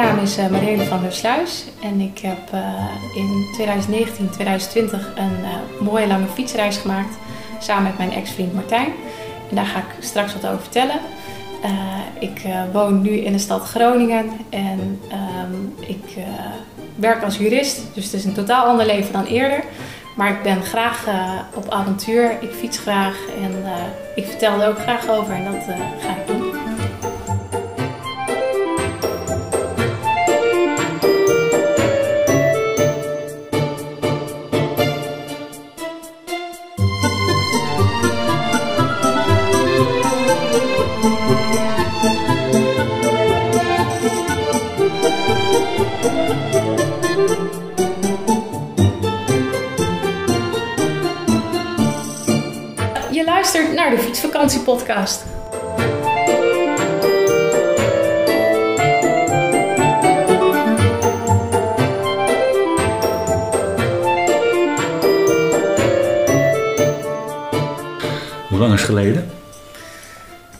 naam is uh, van der Sluis en ik heb uh, in 2019, 2020 een uh, mooie lange fietsreis gemaakt samen met mijn ex-vriend Martijn. En daar ga ik straks wat over vertellen. ik woon nu in de stad Groningen en um, ik werk als jurist, dus het is een totaal ander leven dan eerder. Maar ik ben graag op avontuur, ik fiets graag en ik vertel er ook graag over en dat ga ik doen. Fietsvakantiepodcast. Hoe lang is het geleden?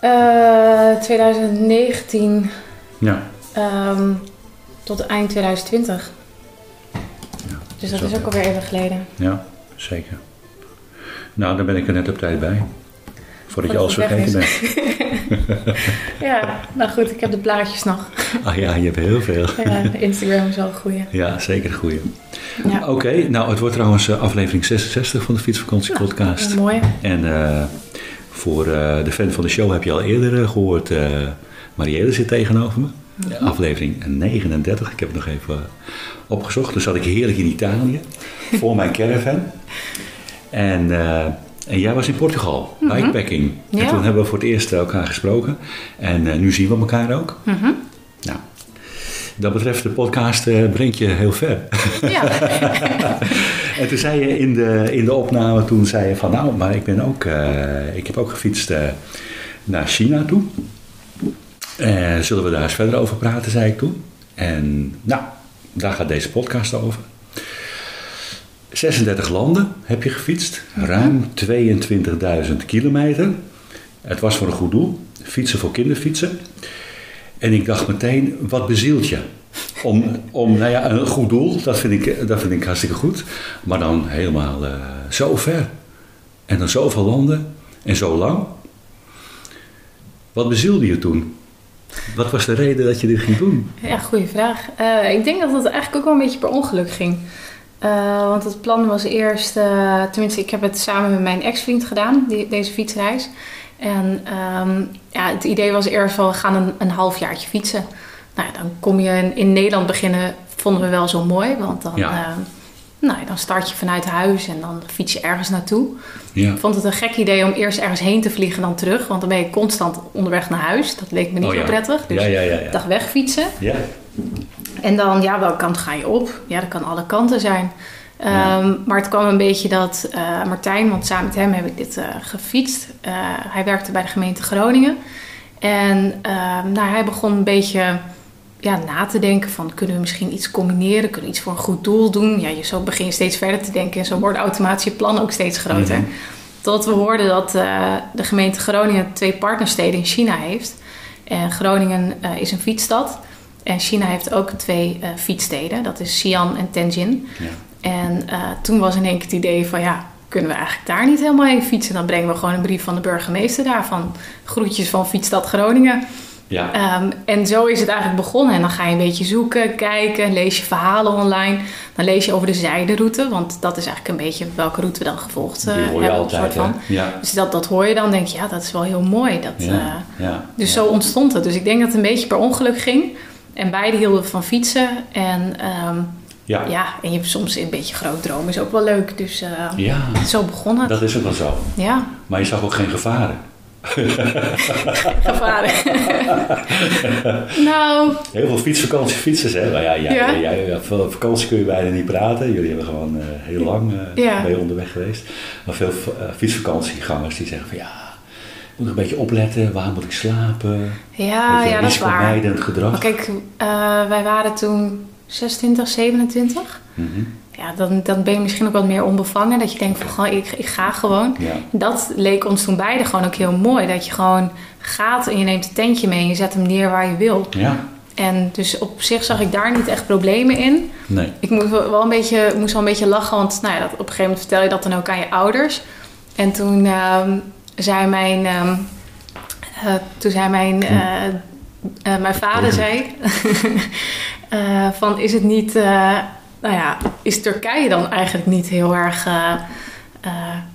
Uh, 2019 Ja. um, tot eind 2020. ja. Dus dat is ook alweer even geleden. Ja, zeker. Nou, dan ben ik er net op tijd bij. Voordat je alles vergeten bent. Ja, nou goed, ik heb de plaatjes nog. Ah ja, je hebt heel veel. Ja, Instagram is wel een goeie. Ja, zeker een goeie. Ja, Oké, nou het wordt trouwens eh, aflevering 66 van de Fietsvakantie podcast. mooi. En eh, voor eh, de fan van de show heb je al eerder eh, gehoord, eh Marielle zit tegenover me. Aflevering 39, ik heb het nog even opgezocht. Toen zat ik heerlijk in Italië, voor mijn caravan. En, en jij was in Portugal, bikepacking. En toen hebben we voor het eerst elkaar gesproken. En eh, nu zien we elkaar ook. Mhm. Nou, dat betreft de podcast eh, brengt je heel ver. Ja. En toen zei je in de, in de opname, toen zei je van nou, maar ik ben ook, eh, ik heb ook gefietst naar China toe. Zullen we daar eens verder over praten, zei ik toen. En nou, daar gaat deze podcast over. 36 landen heb je gefietst, ruim 22.000 kilometer. Het was voor een goed doel, fietsen voor kinderfietsen. En ik dacht meteen, wat bezielt je? Om, om nou ja, een goed doel, dat vind ik, dat vind ik hartstikke goed. Maar dan helemaal eh, zo ver. En dan zoveel landen en zo lang. Wat bezielde je toen? Wat was de reden dat je dit ging doen? Ja, goede vraag. Eh, ik denk dat het eigenlijk ook wel een beetje per ongeluk ging. Eh, want het plan was eerst, eh, tenminste, ik heb het samen met mijn ex-vriend gedaan, die, deze fietsreis. En ehm, ja, het idee was eerst van, we gaan een, een halfjaartje fietsen. Nou, ja, dan kom je in, in Nederland beginnen, vonden we wel zo mooi. Want dan, Ja. eh, nou, ja, dan start je vanuit huis en dan fiets je ergens naartoe. Ja. Ik vond het een gek idee om eerst ergens heen te vliegen dan terug. Want dan ben je constant onderweg naar huis. Dat leek me niet Oh, zo ja. prettig. Dus ja, ja, ja. ik ja. dacht wegfietsen. ja. En dan, ja, welke kant ga je op? Ja, dat kan alle kanten zijn. Ja. Ehm, maar het kwam een beetje dat eh, Martijn, want samen met hem heb ik dit eh, gefietst. Eh, hij werkte bij de gemeente Groningen. En ehm, nou, hij begon een beetje ja, na te denken van... kunnen we misschien iets combineren? Kunnen we iets voor een goed doel doen? Ja, je, zo begin je steeds verder te denken. En zo wordt automatisch je plan ook steeds groter. Mhm. Totdat we hoorden dat de gemeente Groningen twee partnersteden in China heeft. En Groningen is een fietsstad. En China heeft ook twee eh, fietssteden. Dat is Xi'an en Tianjin. Ja. En eh, toen was in één keer het idee van ja, kunnen we eigenlijk daar niet helemaal heen fietsen? Dan brengen we gewoon een brief van de burgemeester daar van groetjes van Fietsstad Groningen. Ja. Ehm, en zo is het eigenlijk begonnen. En dan ga je een beetje zoeken, kijken, lees je verhalen online. Dan lees je over de zijderoute, want dat is eigenlijk een beetje welke route we dan gevolgd Die hoor je hebben. altijd, soort van. Ja. Dus dat, dat hoor je dan, denk je, ja, dat is wel heel mooi. Dat, Ja. ja. dus zo ontstond het. Dus ik denk dat het een beetje per ongeluk ging. En beide hielden van fietsen. En ehm, Ja. Ja, en je hebt soms een beetje groot droom is ook wel leuk. Dus eh, Ja, zo begon het. dat is ook wel zo. Ja, Maar je zag ook geen gevaren. gevaren. nou, Heel veel fietsvakantie fietsers, hè? Maar ja, ja, Ja. ja. vakantie kun je bijna niet praten. Jullie hebben gewoon eh, heel lang Ja. ben je onderweg geweest. Maar veel fietsvakantiegangers die zeggen van ja, moet een beetje opletten. Waar moet ik slapen? ja, ja dat is waar. gedrag. Maar kijk, eh, wij waren toen 26, 27. Mhm. Ja, dan, dan ben je misschien ook wat meer onbevangen. Dat je denkt van, gewoon, ik, ik ga gewoon. Ja. Dat leek ons toen beiden gewoon ook heel mooi. Dat je gewoon gaat en je neemt het tentje mee en je zet hem neer waar je wil. ja, En dus op zich zag ik daar niet echt problemen in. nee. Ik moest wel een beetje, moest wel een beetje lachen, want nou ja, dat, op een gegeven moment vertel je dat dan ook aan je ouders. En toen ehm, zei mijn, ehm, eh, toen zei mijn, eh, eh, mijn vader zei van is het niet, nou ja, is Turkije dan eigenlijk niet heel erg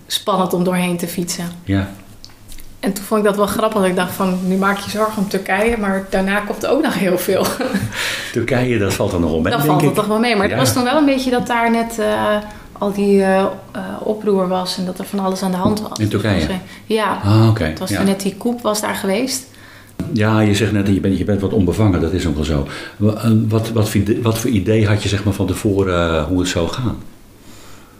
spannend om doorheen te fietsen? Ja, En toen vond ik dat wel grappig. dat Ik dacht van, nu maak je zorgen om Turkije, maar daarna komt ook nog heel veel. Turkije, dat valt er nog wel mee, Dan denk valt het toch wel mee. Maar Ja. het was toen wel een beetje dat daar net al die eh, eh, oproer was en dat er van alles aan de hand was. In Turkije? Dus, ja, Ah, oké. het was ja. net die koep was daar geweest. Ja, je zegt net, je bent, je bent wat onbevangen, dat is ook wel zo. Eh, Wat, wat, voor idee- wat voor idee had je zeg maar, van tevoren hoe het zou gaan?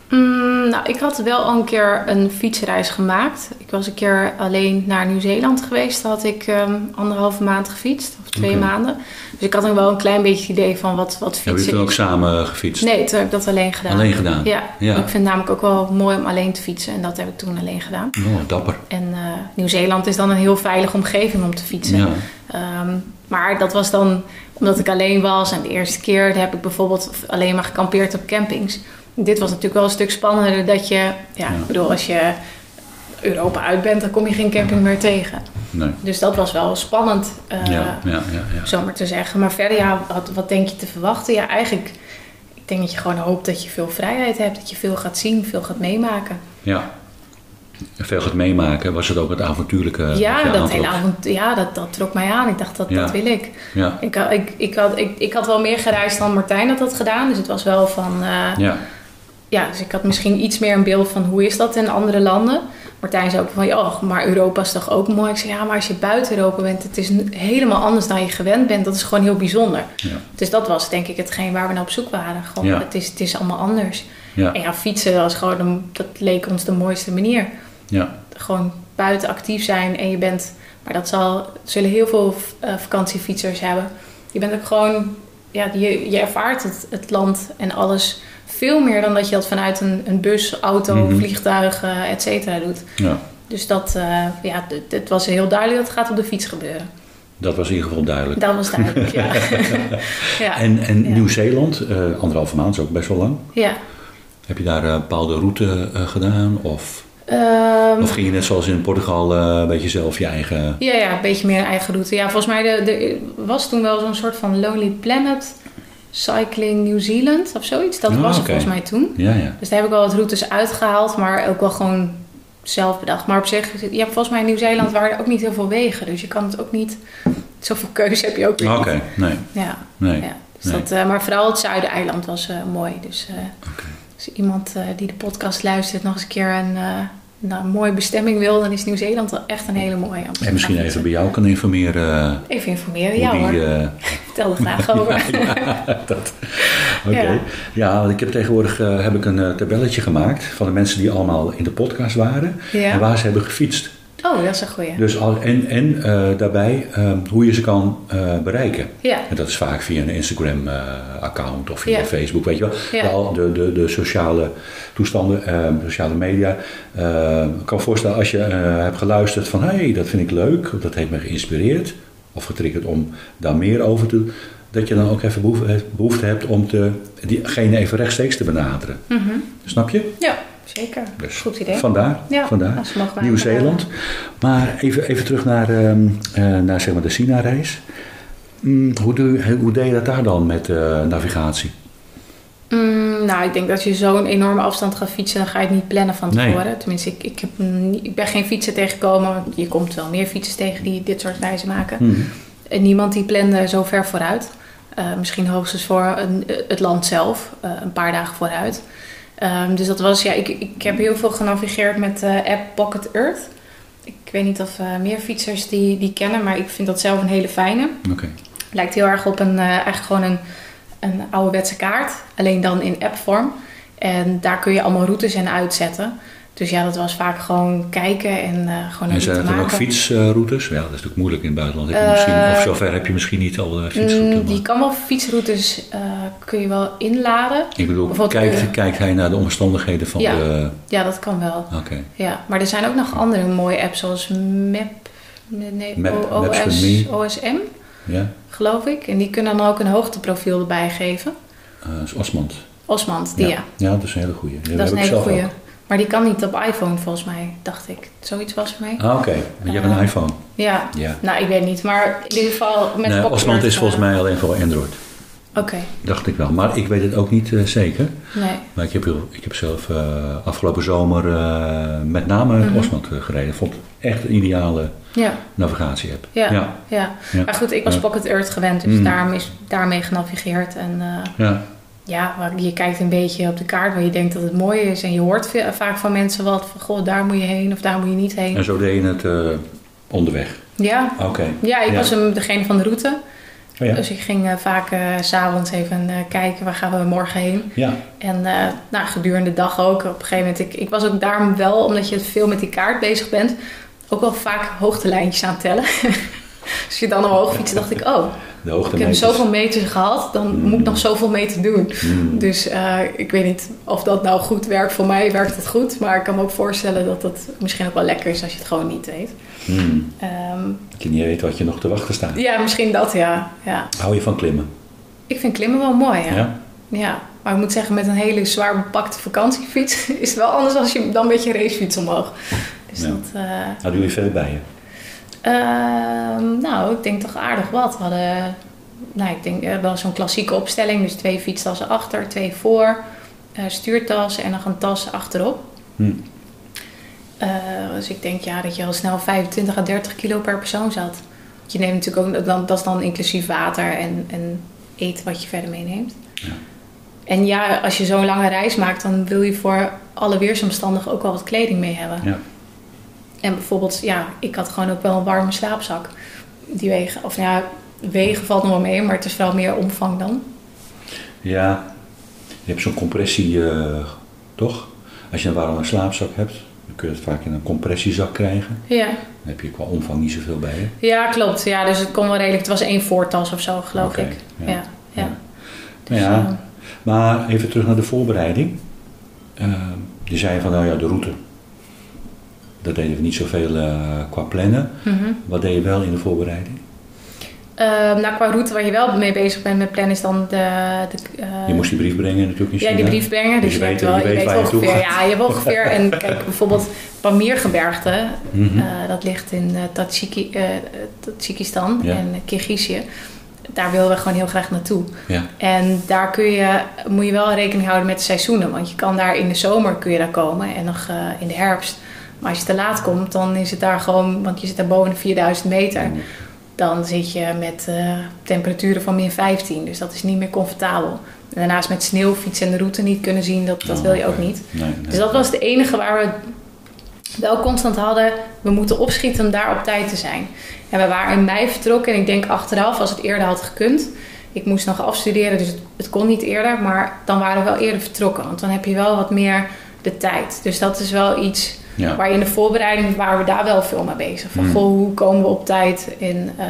Mm, nou, ik had wel al een keer een fietsreis gemaakt. Ik was een keer alleen naar Nieuw-Zeeland geweest. Daar had ik ehm, anderhalve maand gefietst, of twee maanden. Dus ik had dan wel een klein beetje het idee van wat, wat Hebben jullie fietsen toen ook samen gefietst? Nee, toen heb ik dat alleen gedaan. Alleen gedaan? Ja. Ja. ik vind het namelijk ook wel mooi om alleen te fietsen. En dat heb ik toen alleen gedaan. Oh, dapper. En eh, Nieuw-Zeeland is dan een heel veilige omgeving om te fietsen. Ja. Ehm, maar dat was dan omdat ik alleen was. En de eerste keer heb ik bijvoorbeeld alleen maar gekampeerd op campings. Dit was natuurlijk wel een stuk spannender. Dat je, ja, ik bedoel, als je Europa uit bent, dan kom je geen camping meer tegen. Nee. Dus dat was wel spannend, eh ja, ja, ja, ja. zomaar te zeggen. Maar verder, ja, wat, wat denk je te verwachten? Ja, eigenlijk, ik denk dat je gewoon hoopt dat je veel vrijheid hebt. Dat je veel gaat zien, veel gaat meemaken. ja. Veel gaat meemaken, was het ook het avontuurlijke? ja, dat hele avond, ja dat, dat trok mij aan. Ik dacht, dat, dat wil ik. Ja, Ik, had- ik, ik, had, ik, ik had wel meer gereisd dan Martijn dat had gedaan. Dus het was wel van... eh, ja, ja, dus ik had misschien iets meer een beeld van hoe is dat in andere landen. Martijn zei ook van, ja, oh, maar Europa is toch ook mooi? Ik zei, ja, maar als je buiten Europa bent, het is helemaal anders dan je gewend bent. Dat is gewoon heel bijzonder. ja, Dus dat was denk ik hetgeen waar we naar op zoek waren. Gewoon, Ja. het, is, het is allemaal anders. ja, En ja, fietsen was gewoon, dat leek ons de mooiste manier. ja, Gewoon buiten actief zijn en je bent, maar dat zal, zullen heel veel eh, vakantiefietsers hebben. Je bent ook gewoon, ja, je, je ervaart het, het land en alles veel meer dan dat je dat vanuit een, een bus, auto, Mhm. vliegtuig, eh, et cetera doet. ja. Dus dat, eh, ja, het was heel duidelijk dat het gaat op de fiets gebeuren. Dat was in ieder geval duidelijk. Dat was duidelijk, ja. ja. En, en Ja. Nieuw-Zeeland, eh, anderhalve maand is ook best wel lang. ja. Heb je daar een bepaalde route gedaan? Of, Ehm, of ging je net zoals in Portugal eh, een beetje zelf je eigen... Ja, ja, een beetje meer eigen route. Ja, volgens mij de, de, was toen wel zo'n soort van Lonely Planet Cycling New Zealand of zoiets. Dat Ah, was het volgens mij toen. Ja, ja. Dus daar heb ik wel wat routes uitgehaald, maar ook wel gewoon zelf bedacht. Maar op zich, je hebt volgens mij in Nieuw-Zeeland waren er ook niet heel veel wegen. Dus je kan het ook niet... Zoveel keuze heb je ook weer Oké, niet. nee, Ja, nee. ja. Dus nee. dat, eh, maar vooral het Zuideiland was eh, mooi. Dus als iemand die de podcast luistert nog eens een keer een, naar een mooie bestemming wil... dan is Nieuw-Zeeland wel echt een hele mooie. En misschien even bij jou kan informeren Even informeren, ja hoor. Ik vertel er graag over. dat. Oké. Ja. Ja. want ik heb tegenwoordig eh, heb ik een eh, tabelletje gemaakt van de mensen die allemaal in de podcast waren en Ja. waar ze hebben gefietst. Oh, dat is een goeie. Dus al, en en eh, daarbij eh, hoe je ze kan eh, bereiken. Ja, En dat is vaak via een Instagram-account of via Ja. Facebook, weet je wel. Ja. De, de, de sociale toestanden, eh, sociale media. Eh, ik kan me voorstellen als je eh, hebt geluisterd van... hé, hey, dat vind ik leuk, dat heeft me geïnspireerd... of getriggerd om daar meer over te doen... dat je dan ook even behoefte, behoefte hebt om te, diegene even rechtstreeks te benaderen. Mhm. Snap je? ja zeker. Dus Goed idee. Vandaar, Ja, vandaar. Nieuw-Zeeland. Maar even, even terug naar, ehm, eh, naar zeg maar de China-reis. Mm, hoe, doe, hoe deed je dat daar dan met eh, navigatie? Mm, nou, ik denk dat als je zo'n enorme afstand gaat fietsen, dan ga je het niet plannen van Nee. tevoren. Tenminste, ik, ik, heb, ik ben geen fietser tegengekomen. Je komt wel meer fietsers tegen die dit soort reizen maken. Hmm. En niemand die plande zo ver vooruit. Eh, misschien hoogstens voor een, het land zelf, eh, een paar dagen vooruit. Ehm, dus dat was, ja, ik, ik heb heel veel genavigeerd met de app Pocket Earth. Ik weet niet of eh, meer fietsers die, die kennen, maar ik vind dat zelf een hele fijne. Oké. Lijkt heel erg op een, eh, eigenlijk gewoon een, een ouderwetse kaart, alleen dan in appvorm. En daar kun je allemaal routes in uitzetten. Dus ja, dat was vaak gewoon kijken en eh, gewoon En zijn er dan ook fietsroutes? Ja, dat is natuurlijk moeilijk in het buitenland. Heb je Eh, misschien, of zover heb je misschien niet al eh, fietsroutes. Mm, die kan wel fietsroutes eh, kun je wel inladen. Ik bedoel, kijkt, eh, kijkt hij naar de omstandigheden van Ja. de... Ja, dat kan wel. Oké. Ja, maar er zijn ook nog andere mooie apps zoals Map, nee, Map- OS. OSM, Ja, geloof ik. En die kunnen dan ook een hoogteprofiel erbij geven. Eh, dat is Osmond. Osmand, die ja. ja, dat is een hele goeie. Ja, Dat is een hele goeie. Maar die kan niet op iPhone volgens mij, dacht ik. Zoiets was het mee. ook. Ah, oké. Maar Je hebt een Eh, iPhone. Ja. Ja. Nou, ik weet niet. Maar in ieder geval met Nee, Osmond is volgens eh, mij alleen voor Android. Oké, Dacht ik wel. Maar ik weet het ook niet eh, zeker. nee. Maar ik heb, ik heb zelf afgelopen zomer met name Mhm. Osmond eh, gereden. Vond het echt een ideale Ja, navigatie-app. ja, ja. Ja. Ja. Maar goed, ik was. Pocket Earth gewend. Dus Mm. daarom is daarmee genavigeerd. En Ja. Ja, waar- je kijkt een beetje op de kaart waar je denkt dat het mooi is. En je hoort veel- vaak van mensen wat van... Goh, daar moet je heen of daar moet je niet heen. En zo deed je het eh, onderweg. Ja, Oké. ja ik Ja. was hem degene van de route. Oh, ja. Dus ik ging eh, vaak s s'avonds even kijken waar gaan we morgen heen. ja. En nou, gedurende de dag ook. Op een gegeven moment, ik, ik was ook daarom wel, omdat je veel met die kaart bezig bent, ook wel vaak hoogtelijntjes aan het tellen. als je dan omhoog fietst, dacht ik, oh, De ik heb zoveel meters gehad, dan moet ik nog zoveel meter doen. Mm. Dus eh, ik weet niet of dat nou goed werkt. Voor mij werkt het goed, maar ik kan me ook voorstellen dat dat misschien ook wel lekker is als je het gewoon niet weet. Mm. Ehm, Dat je niet weet wat je nog te wachten staat. ja, misschien dat, ja. ja. Hou je van klimmen? Ik vind klimmen wel mooi, ja. Ja? Ja, maar ik moet zeggen, met een hele zwaar bepakte vakantiefiets is het wel anders als je dan met je racefiets omhoog. Dus Ja. dat, eh, Nou, doe je veel bij je. Ehm, nou, ik denk toch aardig wat. We hadden, nou, ik denk eh, wel zo'n klassieke opstelling. Dus twee fietstassen achter, twee voor, eh, stuurtassen en nog een tas achterop. Hm. Eh, dus ik denk ja, dat je al snel 25 à 30 kilo per persoon zat. Je neemt natuurlijk ook, dan, dat is dan inclusief water en, en eten wat je verder meeneemt. Ja. En ja, als je zo'n lange reis maakt, dan wil je voor alle weersomstandigheden ook wel wat kleding mee hebben. Ja. En bijvoorbeeld, ja, ik had gewoon ook wel een warme slaapzak. Die wegen, of nou ja, wegen valt nog wel mee, maar het is vooral meer omvang dan. Ja, je hebt zo'n compressie, eh, toch? Als je een warme slaapzak hebt, dan kun je het vaak in een compressiezak krijgen. Ja, Dan heb je qua omvang niet zoveel bij ja klopt. Ja, dus het kon wel redelijk. Het was één voortas of zo, geloof ik. ja. Ja, ja. Ja. Dus, ja, eh, maar even terug naar de voorbereiding. Eh, je zei van, nou ja, de route. Dat deden we niet zoveel eh qua plannen. mhm. Wat deed je wel in de voorbereiding? Ehm, nou, qua route waar je wel mee bezig bent met plannen is dan de... de eh, Je moest die brief brengen natuurlijk in ja, die brief brengen. Dus, je je, weet- wel, je weet weet waar je ongeveer. toe gaat. Ja, je hebt ongeveer. En kijk, bijvoorbeeld Pamirgebergte. Mhm. eh, dat ligt in Tajiki, Tajikistan Ja. en Kirgizië. Daar willen we gewoon heel graag naartoe. Ja, En daar kun je, moet je wel rekening houden met de seizoenen. Want je kan daar in de zomer kun je daar komen en nog in de herfst. Maar als je te laat komt, dan is het daar gewoon... Want je zit daar boven de 4000 meter. Dan zit je met eh, temperaturen van min 15. Dus dat is niet meer comfortabel. En daarnaast met sneeuwfietsen en de route niet kunnen zien, dat, dat Oh, wil je ook niet. Nee, nee. Dus dat was het enige waar we wel constant hadden. We moeten opschieten om daar op tijd te zijn. En we waren in mei vertrokken. En ik denk achteraf, als het eerder had gekund. Ik moest nog afstuderen, dus het, het kon niet eerder. Maar dan waren we wel eerder vertrokken. Want dan heb je wel wat meer de tijd. Dus dat is wel iets Ja. waar in de voorbereiding waren we daar wel veel mee bezig. Van Hmm. goh, hoe komen we op tijd in, eh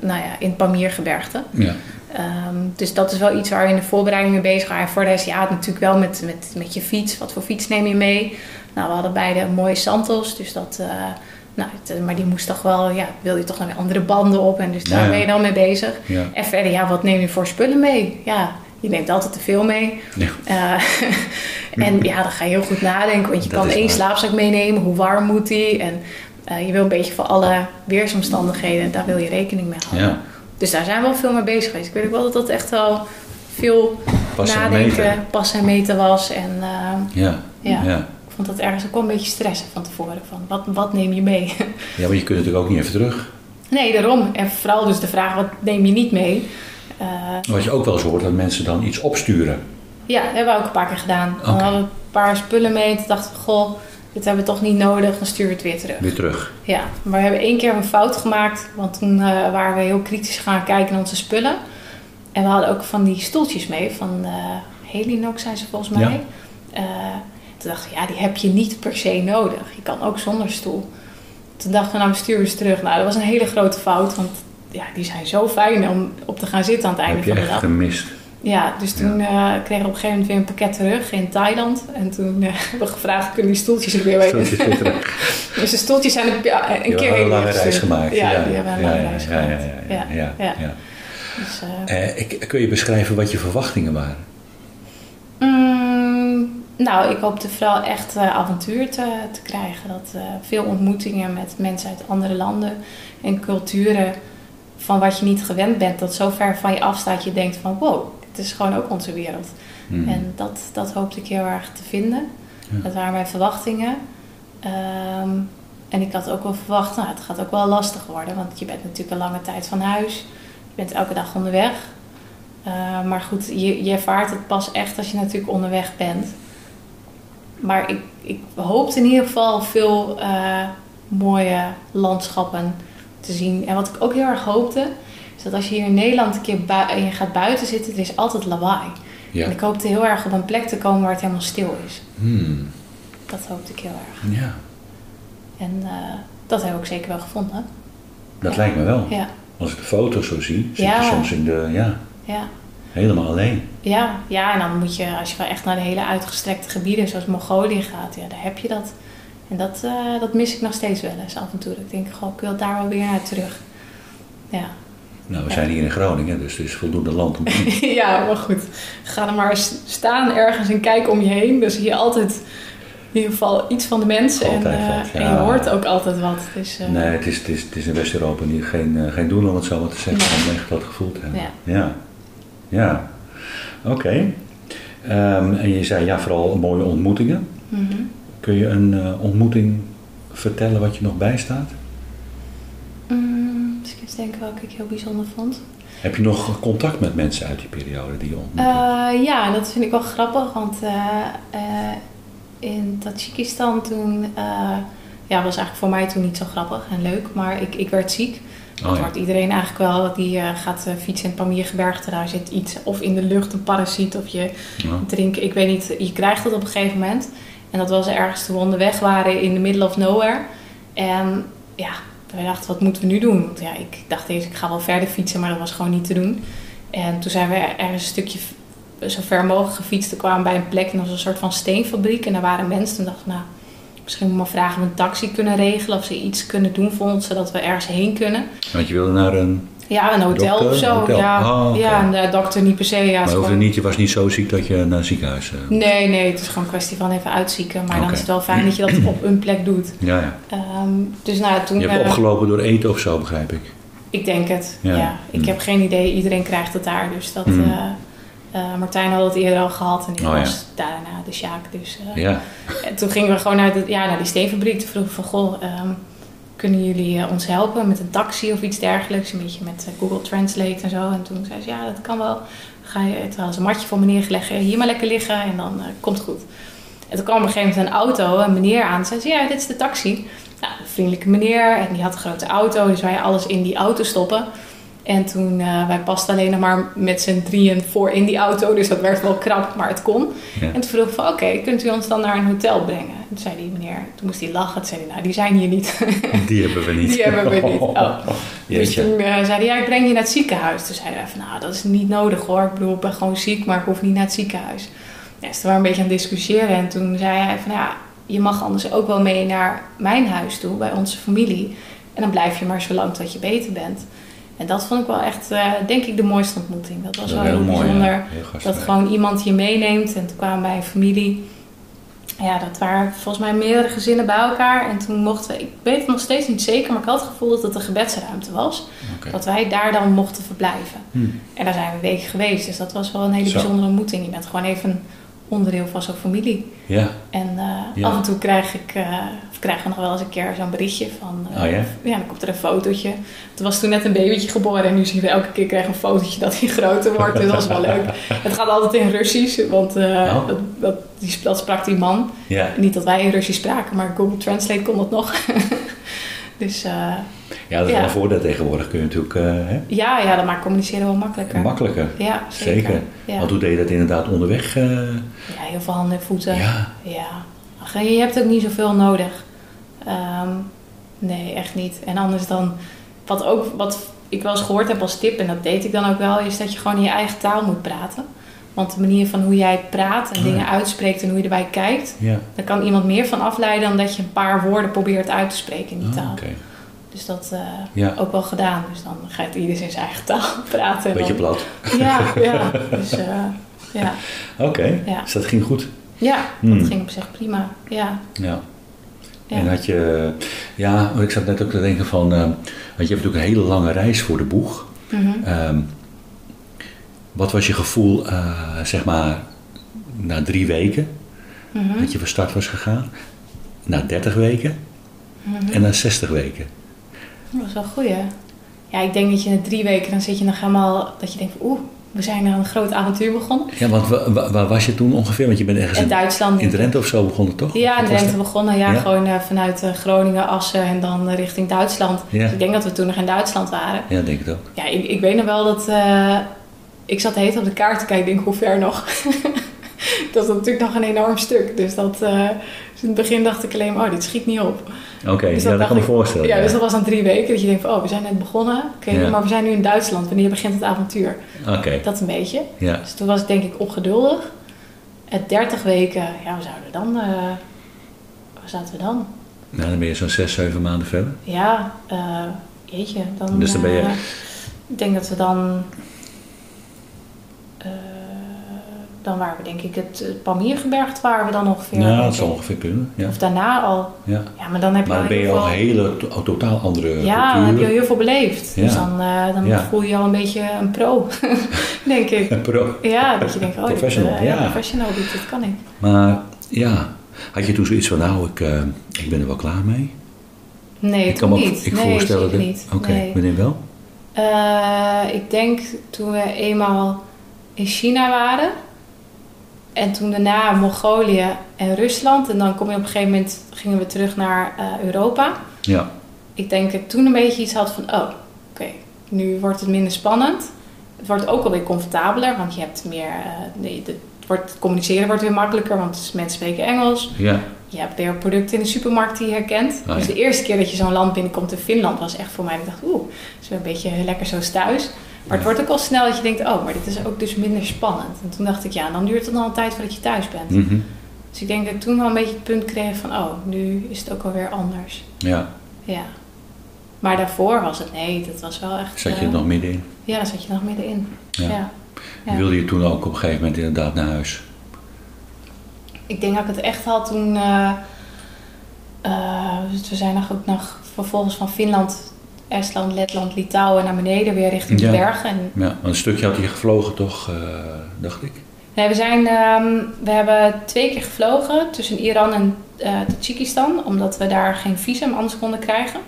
nou ja, in Pamiergebergte? Ja. Ehm, dus dat is wel iets waar we in de voorbereiding mee bezig waren. En voor de rest, ja, natuurlijk wel met, met, met je fiets. Wat voor fiets neem je mee? Nou, we hadden beide een mooie Santos. Dus dat, eh, nou, het, maar die moest toch wel, ja, wil je toch nog weer andere banden op. En dus daar ja. ben je dan mee bezig. Ja. En verder, ja, wat neem je voor spullen mee? Ja, je neemt altijd te veel mee. Ja. Eh, en ja, dan ga je heel goed nadenken. Want je Dat kan één waar. slaapzak meenemen. Hoe warm moet die? En eh, je wil een beetje voor alle weersomstandigheden, daar wil je rekening mee houden. Ja. Dus daar zijn we wel veel mee bezig geweest. Ik weet ook wel dat dat echt wel veel Passen nadenken, meten. passen en meten was. En eh, Ja. Ja. Ja. ik vond dat ergens ook een beetje stressen van tevoren. Van wat, wat neem je mee? ja, maar je kunt natuurlijk ook niet even terug. nee, daarom. En vooral dus de vraag, wat neem je niet mee? Eh, Wat je ook wel eens hoort, dat mensen dan iets opsturen. ja, dat hebben we ook een paar keer gedaan. Oké. hadden we een paar spullen mee. Toen dachten we, goh, dit hebben we toch niet nodig. Dan sturen we het weer terug. Weer terug. Ja, maar we hebben één keer een fout gemaakt. Want toen eh, waren we heel kritisch gaan kijken naar onze spullen. En we hadden ook van die stoeltjes mee. Van eh Helinox zijn ze volgens mij. Ja. Toen dachten we, ja, die heb je niet per se nodig. Je kan ook zonder stoel. Toen dachten we, nou, we sturen ze terug. Nou, dat was een hele grote fout. Want ja, die zijn zo fijn om op te gaan zitten aan het einde Heb je van de dag. gemist. Ja, dus toen eh, kregen we op een gegeven moment weer een pakket terug in Thailand. En toen eh, hebben we gevraagd, kunnen die stoeltjes er weer weten? Stoeltjes weer terug. Dus de stoeltjes zijn een, ja, een Die keer hebben een lange reis gemaakt. Ja, die hebben een ja, lange ja, reis ja, gemaakt. ja, ja, ja, Ja, ja. Dus, eh, Eh, ik, kun je beschrijven wat je verwachtingen waren? mm, nou, ik hoopte vooral echt eh, avontuur te, te krijgen. Dat, eh, veel ontmoetingen met mensen uit andere landen en culturen. Van wat je niet gewend bent. Dat zo ver van je afstaat je denkt van wow, dit is gewoon ook onze wereld. Hmm. En dat, dat hoopte ik heel erg te vinden. Ja. Dat waren mijn verwachtingen. Ehm, en ik had ook wel verwacht, nou, het gaat ook wel lastig worden. Want je bent natuurlijk een lange tijd van huis. Je bent elke dag onderweg. Eh, maar goed, je, je ervaart het pas echt als je natuurlijk onderweg bent. Maar ik, ik hoopte in ieder geval veel eh, mooie landschappen te zien. En wat ik ook heel erg hoopte, is dat als je hier in Nederland een keer je gaat buiten zitten, er is altijd lawaai. Ja. En ik hoopte heel erg op een plek te komen waar het helemaal stil is. Hmm. Dat hoopte ik heel erg. ja, En eh, dat heb ik zeker wel gevonden. dat Ja. lijkt me wel. Ja, Als ik de foto's zo zie, zit je soms in de, ja, ja. helemaal alleen. Ja, ja, en dan moet je, als je wel echt naar de hele uitgestrekte gebieden zoals Mongolië gaat, ja, daar heb je dat. En dat, eh, dat mis ik nog steeds wel eens af en toe. Ik denk, goh, ik wil daar wel weer naar terug. Ja. Nou, we Ja. zijn hier in Groningen, dus er is voldoende land om te ja, maar goed. Ga er maar staan ergens en kijk om je heen. Dan zie je altijd in ieder geval iets van de mensen. En, Altijd eh, wat, en ja. je hoort ook altijd wat. Dus, Nee, het is, het is, het is in West-Europa niet- geen, geen doel om het zo maar te zeggen, Nee. om echt dat gevoel te hebben. Ja. Ja, ja. oké. Ehm, en je zei ja, vooral mooie ontmoetingen. mhm. Kun je een eh, ontmoeting vertellen wat je nog bijstaat? Mm, dus ik welke ik heel bijzonder vond. Heb je nog contact met mensen uit die periode die je ontmoette? Eh, ja, dat vind ik wel grappig, want eh, in Tajikistan toen, ja, was eigenlijk voor mij toen niet zo grappig en leuk, maar ik, ik werd ziek. Oh, dat ja. wordt iedereen eigenlijk wel, die gaat fietsen in het Pamirgebergte, daar zit iets, of in de lucht een parasiet, of je Ja. drinken, ik weet niet, je krijgt het op een gegeven moment. En dat was ergens toen we onderweg waren in the middle of nowhere. En ja, wij dachten, wat moeten we nu doen? Want ja, ik dacht eerst, ik ga wel verder fietsen, maar dat was gewoon niet te doen. En toen zijn we ergens een stukje zo ver mogelijk gefietst. Toen kwamen we bij een plek en dat was een soort van steenfabriek. En daar waren mensen. Toen dachten we, nou, misschien moet ik maar vragen of we een taxi kunnen regelen. Of ze iets kunnen doen voor ons, zodat we ergens heen kunnen. Want je wilde naar een... Ja, een hotel Dokter? of zo. Hotel. Ja, Oh, oké. ja, een eh, dokter niet per se. Ja, maar gewoon- niet, je was niet zo ziek dat je naar het ziekenhuis... eh, Nee, nee, het is gewoon een kwestie van even uitzieken. Maar dan is het wel fijn dat je dat op een plek doet. Ja, ja. Ehm, dus nou, toen... Je hebt eh, opgelopen door eten of zo, begrijp ik. Ik denk het, ja. Ja. Ik Mm. heb geen idee. Iedereen krijgt het daar. Dus dat... Mm. eh, Martijn had het eerder al gehad. En die Oh, ja. was daarna de Sjaak. Dus eh, Ja. en toen gingen we gewoon naar, de, ja, naar die steenfabriek. Toen vroegen we van... Goh, ehm, kunnen jullie eh, ons helpen met een taxi of iets dergelijks? Een beetje met eh, Google Translate en zo. En toen zei ze, ja, dat kan wel. Ga je, ze een matje voor me neergelegd. "Eh, Hier maar lekker liggen en dan komt het goed. En toen kwam op een gegeven moment een auto, een meneer aan. Zei ze, ja, dit is de taxi. Nou, een vriendelijke meneer. En die had een grote auto. Dus wij alles in die auto stoppen. En toen, eh, wij pasten alleen nog maar met z'n drieën voor in die auto. Dus dat werd wel krap, maar het kon. Ja. En toen vroeg ik van, oké, kunt u ons dan naar een hotel brengen? En toen zei die meneer, toen moest hij lachen. Toen zei hij, nou, die zijn hier niet. Die hebben we niet. Die hebben we niet. Oh. dus Jeetje. toen eh, zei hij, ja, ik breng je naar het ziekenhuis. Toen zei hij van, nou, dat is niet nodig hoor. Ik bedoel, ik ben gewoon ziek, maar ik hoef niet naar het ziekenhuis. Ja, dus toen waren we een beetje aan het discussiëren. En toen zei hij van, ja, je mag anders ook wel mee naar mijn huis toe, bij onze familie. En dan blijf je maar zo lang tot je beter bent. En dat vond ik wel echt, eh, denk ik, de mooiste ontmoeting. Dat was Dat wel heel, bijzonder. ja. Heel gastvrij. Dat gewoon iemand je meeneemt. En toen kwamen wij een familie. Ja, dat waren volgens mij meerdere gezinnen bij elkaar. En toen mochten we, ik weet het nog steeds niet zeker, maar ik had het gevoel dat het een gebedsruimte was. Dat wij daar dan mochten verblijven. Hm. En daar zijn we een week geweest. Dus dat was wel een hele Zo. bijzondere ontmoeting. Je bent gewoon even onderdeel van zo'n familie. Ja. En eh, Ja. af en toe krijg ik, eh, of krijgen we nog wel eens een keer zo'n berichtje van... eh, Oh ja? dan komt er een fotootje. Er was toen net een babytje geboren en nu zien we elke keer krijgen een fotootje dat hij groter wordt. Dus dat is wel leuk. Het gaat altijd in Russisch, want Oh. dat, dat, die, dat sprak die man. Ja. Niet dat wij in Russisch spraken, maar Google Translate kon dat nog. dus ja, dat is wel een voordeel tegenwoordig. Kun je natuurlijk eh, hè, ja, ja, dat maakt communiceren wel makkelijker. makkelijker. Ja, zeker. Want hoe deed je dat inderdaad onderweg? eh, ja, heel veel handen en voeten. ja. Ja, je hebt ook niet zoveel nodig. Ehm, nee, echt niet. En anders dan, wat ook, wat ik wel eens gehoord heb als tip, en dat deed ik dan ook wel, is dat je gewoon in je eigen taal moet praten. Want de manier van hoe jij praat en Oh, dingen uitspreekt en hoe je erbij kijkt, Ja. daar kan iemand meer van afleiden dan dat je een paar woorden probeert uit te spreken in die Oh, taal. Dus dat eh Ja. ook wel gedaan. Dus dan gaat iedereen in zijn eigen taal praten. en Beetje dan- plat. Ja, ja. Dus eh, ja. Oké. Ja. Dus dat ging goed. ja, Hmm. dat ging op zich prima. Ja. Ja. Ja. En had je, ja, ik zat net ook te denken van, eh, want je hebt natuurlijk een hele lange reis voor de boeg. Mhm. Ehm, wat was je gevoel, zeg maar, na drie weken Mhm. dat je van start was gegaan? Na 30 weken Mhm. en na 60 weken? Dat is wel goed, hè? Ja, ik denk dat je na drie weken, dan zit je nog helemaal, dat je denkt van, oeh, we zijn aan een groot avontuur begonnen. Ja, want wa- wa- waar was je toen ongeveer? Want je bent ergens In in, Duitsland. in Drenthe of zo begonnen, toch? Ja, in Drenthe begonnen. Ja, Ja? gewoon eh, vanuit eh, Groningen, Assen en dan eh, richting Duitsland. Ja. Dus ik denk dat we toen nog in Duitsland waren. Ja, denk ik ook. Ja, ik, ik weet nog wel dat... ik zat de hele tijd op de kaart te kijken. Ik denk, hoe ver nog? dat is natuurlijk nog een enorm stuk. Dus, dat, eh, dus in het begin dacht ik alleen maar, oh, dit schiet niet op. Oké, Dus ja, dat kan me voorstellen. Ja, dus dat was aan drie weken. Dat je denkt van, oh, we zijn net begonnen. Oké, Ja. maar we zijn nu in Duitsland. Wanneer begint het avontuur? Oké, Dat een beetje. ja. Dus toen was ik denk ik ongeduldig. Het 30 weken, ja, waar zouden we dan... eh, waar zaten we dan? Nou, dan ben je zo'n 6, 7 maanden verder. Ja, eh, jeetje. Dan, Dus dan ben je- ik denk dat we dan... dan waren we denk ik het, het Palmiergebergte waren we dan ongeveer. Ja, dat zou ongeveer kunnen. Ja. Of daarna al. Ja. Ja, maar dan heb je Maar ben je al een hele to- totaal andere Ja, dan heb je al heel veel beleefd. Dus dan, eh, dan voel je al een beetje een pro, denk ik. Pro. Ja, dat je denkt, oh, dit, Professional, eh, ja. professional, dit, dit kan ik. Maar ja, had je toen zoiets van, nou, ik, eh, ik ben er wel klaar mee? Nee, ik kan me niet. ik nee, voorstellen dat... niet. Oké, Nee. wanneer wel? Ik denk toen we eenmaal in China waren. En toen daarna Mongolië en Rusland. En dan kom je op een gegeven moment, gingen we terug naar eh, Europa. Ja, Ik denk dat ik toen een beetje iets had van, oh, oké, nu wordt het minder spannend. Het wordt ook alweer comfortabeler, want je hebt meer, nee, het wordt, communiceren wordt weer makkelijker, want mensen spreken Engels. ja, Je hebt weer producten in de supermarkt die je herkent. Ah, dus de eerste keer dat je zo'n land binnenkomt in Finland was echt voor mij, ik dacht, oeh, het is weer een beetje lekker zoals thuis. Maar het wordt ook al snel dat je denkt, oh, maar dit is ook dus minder spannend. En toen dacht ik, ja, dan duurt het nog een tijd voordat je thuis bent. mhm, Dus ik denk dat ik toen wel een beetje het punt kreeg van, oh, nu is het ook alweer anders. ja. Ja. Maar daarvoor was het, nee, dat was wel echt... Zat je eh, nog middenin? Ja, zat je nog middenin. Ja. Ja. Ja. Wilde je toen ook op een gegeven moment inderdaad naar huis? Ik denk dat ik het echt had toen... eh, eh, dus we zijn nog ook nog vervolgens van Finland, Estland, Letland, Litouwen naar beneden weer richting Ja. de bergen. En, Ja, want een stukje had je gevlogen toch, eh, dacht ik? nee, we, zijn, ehm, we hebben twee keer gevlogen tussen Iran en eh Tajikistan, omdat we daar geen visum anders konden krijgen.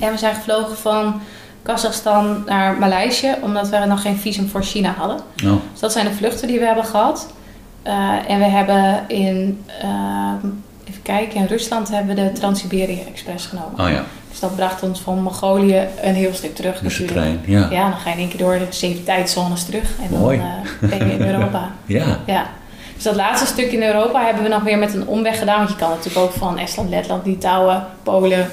En we zijn gevlogen van Kazachstan naar Maleisië, omdat we nog geen visum voor China hadden. Nou, Dus dat zijn de vluchten die we hebben gehad. Eh, en we hebben in, ehm, even kijken, in Rusland hebben we de Trans-Siberië Express genomen. oh ja, Dus dat bracht ons van Mongolië een heel stuk terug dus de trein. Ja, Ja, dan ga je in één keer door de zeven tijdzones terug. En Mooi. dan eh, ben je in Europa. ja. Ja. Dus dat laatste stuk in Europa hebben we nog weer met een omweg gedaan. Want je kan natuurlijk ook van Estland, Letland, Litouwen, Polen,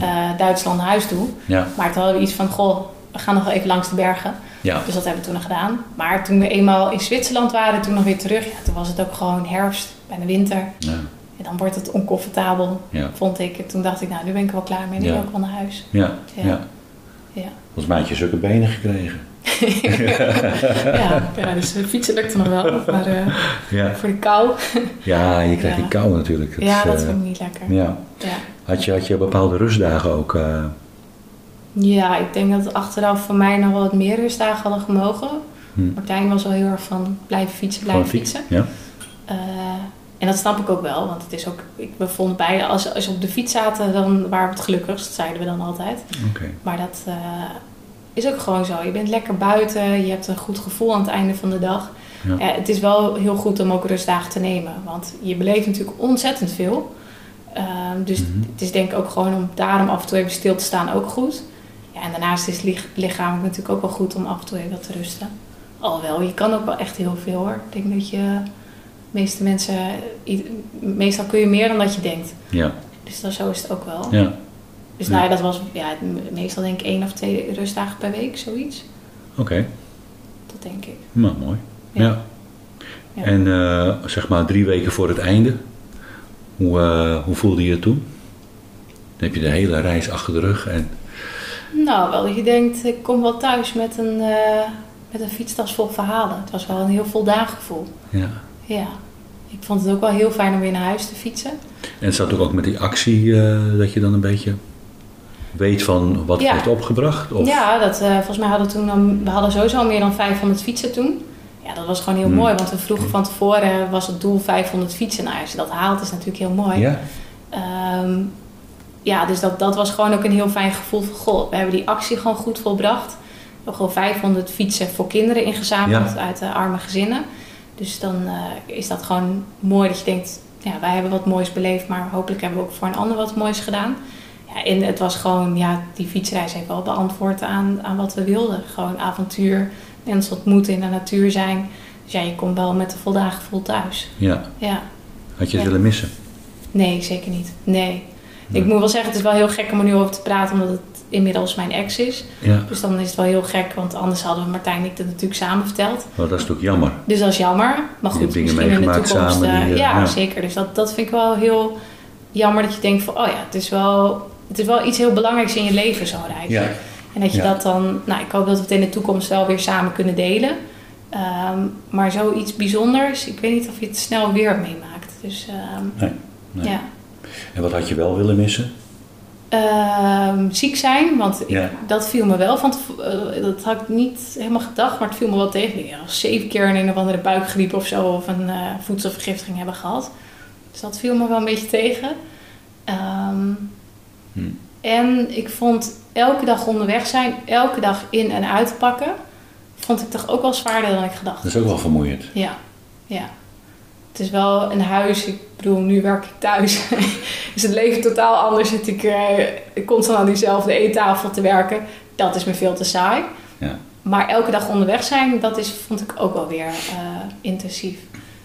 eh, Duitsland naar huis toe. ja, Maar toen hadden we iets van, goh, we gaan nog wel even langs de bergen. ja. Dus dat hebben we toen nog gedaan. Maar toen we eenmaal in Zwitserland waren, toen nog weer terug, ja, toen was het ook gewoon herfst, bijna winter. ja. En dan wordt het oncomfortabel, Ja. vond ik. En toen dacht ik, nou, nu ben ik er wel klaar mee. Nu wil ik wel naar huis. Ja, Ja. ja. Volgens mij had je zulke benen gekregen. ja, ja dus de fietsen lukte nog wel. Maar eh, voor de kou, ja je krijgt die kou natuurlijk. ja, dat eh, vind ik niet lekker. ja. Ja. Had, je, had je bepaalde rustdagen ook? eh, ja, ik denk dat achteraf voor mij nog wel wat meer rustdagen hadden gemogen. hm, Martijn was wel heel erg van blijven fietsen, blijven fiets? fietsen. Ja? En dat snap ik ook wel, want het is ook, ik, we vonden beide, als, als we op de fiets zaten, dan waren we het gelukkigst, zeiden we dan altijd. Oké. Maar dat eh, is ook gewoon zo. Je bent lekker buiten, je hebt een goed gevoel aan het einde van de dag. Ja. Het is wel heel goed om ook rustdagen te nemen, want je beleeft natuurlijk ontzettend veel. Ehm, dus Mhm. het is denk ik ook gewoon om daarom af en toe even stil te staan ook goed. Ja, en daarnaast is lich- lichamelijk natuurlijk ook wel goed om af en toe even wat te rusten. Alhoewel, je kan ook wel echt heel veel hoor. Ik denk dat je, meeste mensen, meestal kun je meer dan dat je denkt. Ja. Dus dat, zo is het ook wel. Ja. Dus nou ja, dat was ja, me- meestal denk ik één of twee rustdagen per week, zoiets. Oké. Dat denk ik. Nou, mooi. Ja. Ja. Ja. En eh, zeg maar drie weken voor het einde, hoe, eh, hoe voelde je het toen? Dan heb je de hele reis achter de rug en Nou, wel dat je denkt, ik kom wel thuis met een, eh, met een fietstas vol verhalen. Het was wel een heel voldaan gevoel. ja. Ja. Ik vond het ook wel heel fijn om weer naar huis te fietsen. En het zat ook, ook met die actie eh, dat je dan een beetje weet van wat Ja. heeft opgebracht? Of? Ja, dat, eh, volgens mij hadden we toen dan, we hadden sowieso al meer dan 500 fietsen toen. Ja, dat was gewoon heel Hmm. mooi, want we vroegen van tevoren was het doel 500 fietsen. Nou, als je dat haalt is natuurlijk heel mooi. Ja? Ehm, ja, dus dat, dat was gewoon ook een heel fijn gevoel van, goh, we hebben die actie gewoon goed volbracht. We hebben gewoon 500 fietsen voor kinderen ingezameld Ja. uit arme gezinnen. Dus dan eh, is dat gewoon mooi dat je denkt, ja, wij hebben wat moois beleefd, maar hopelijk hebben we ook voor een ander wat moois gedaan. Ja, en het was gewoon, ja, die fietsreis heeft wel beantwoord aan, aan wat we wilden. Gewoon avontuur, mensen ontmoeten in de natuur zijn. Dus ja, je komt wel met een voldaan gevoel thuis. Ja. Ja. Had je het Ja. willen missen? Nee, zeker niet. Nee. Nee. Ik moet wel zeggen, het is wel heel gek om er nu over te praten, omdat het inmiddels mijn ex is. Ja. Dus dan is het wel heel gek, want anders hadden we Martijn en ik dat natuurlijk samen verteld. Dat is natuurlijk jammer. Dus dat is jammer. Maar goed, misschien in de toekomst. samen eh, die, eh, ja, ja. zeker. Dus dat, dat vind ik wel heel jammer dat je denkt van, oh ja, het is wel, het is wel iets heel belangrijks in je leven, zo'n reis. Ja. En dat je Ja. dat dan, nou, ik hoop dat we het in de toekomst wel weer samen kunnen delen. Ehm, maar zoiets bijzonders, ik weet niet of je het snel weer meemaakt. Dus ehm, Nee. nee. ja. En wat had je wel willen missen? Ehm, ziek zijn, want ik- Ja. dat viel me wel van eh, dat had ik niet helemaal gedacht, maar het viel me wel tegen. Ik al zeven keer een, een of andere buikgriep of zo of een eh, voedselvergiftiging hebben gehad. Dus dat viel me wel een beetje tegen. Ehm, Hm. En ik vond elke dag onderweg zijn, elke dag in en uitpakken, vond ik toch ook wel zwaarder dan ik gedacht. Dat is ook wel vermoeiend. Ja, ja. Het is wel een huis. Ik bedoel, nu werk ik thuis. is het leven totaal anders. Zit ik eh, constant aan diezelfde eettafel te werken. Dat is me veel te saai. Ja. Maar elke dag onderweg zijn, dat is, vond ik ook wel weer eh, intensief.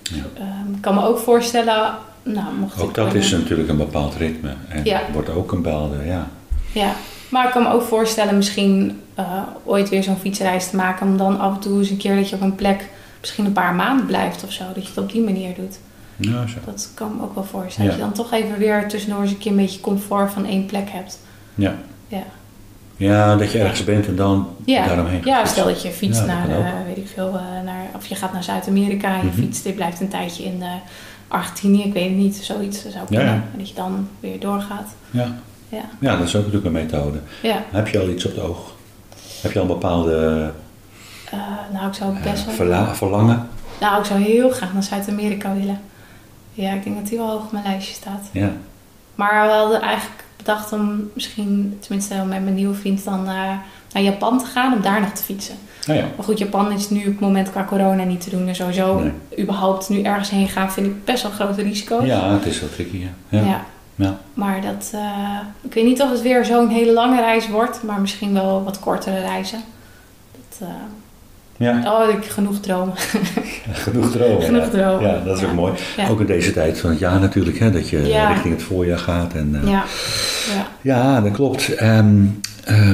Ja. Ehm, ik kan me ook voorstellen... Nou, mocht Ook dat is natuurlijk een bepaald ritme. En Ja. wordt ook een bepaalde, ja. Ja, maar ik kan me ook voorstellen misschien eh, ooit weer zo'n fietsreis te maken. Om dan af en toe eens een keer dat je op een plek misschien een paar maanden blijft of zo. Dat je het op die manier doet. Nou, zo. Dat kan me ook wel voorstellen. Ja. Dat je dan toch even weer tussendoor eens een keer een beetje comfort van één plek hebt. Ja. Ja, Ja, dat je ergens bent en dan ja. daaromheen ja stel dat je fietst Ja, naar, eh, weet ik veel, eh, naar, of je gaat naar Zuid-Amerika en je Mhm. fietst, je blijft een tijdje in eh, Argentinië, ik weet het niet, zoiets zou Ja, kunnen. ja. En dat je dan weer doorgaat. Ja. Ja, ja, dat is ook natuurlijk een methode. ja. Heb je al iets op het oog? Heb je al een bepaalde Eh, nou ik zou eh, best wel... verla- verlangen? Nou, ik zou heel graag naar Zuid-Amerika willen. Ja, ik denk dat die wel hoog op mijn lijstje staat. Ja. Maar we hadden eigenlijk bedacht om misschien, tenminste met mijn nieuwe vriend, dan naar, naar Japan te gaan om daar nog te fietsen. Nou ja. Maar goed, Japan is nu op het moment qua corona niet te doen. En sowieso, Nee. überhaupt nu ergens heen gaan, vind ik best wel grote risico's. ja, het is wel tricky. Ja. Ja. Ja. Ja. Maar dat, eh, ik weet niet of het weer zo'n hele lange reis wordt, maar misschien wel wat kortere reizen. Dat, eh, Ja. oh, ik genoeg dromen. Genoeg dromen. Genoeg ja. dromen. Ja, dat is ook mooi. Ook in deze tijd van het jaar natuurlijk, hè, dat je richting het voorjaar gaat. En, eh, ja. ja. ja, dat klopt. Ehm,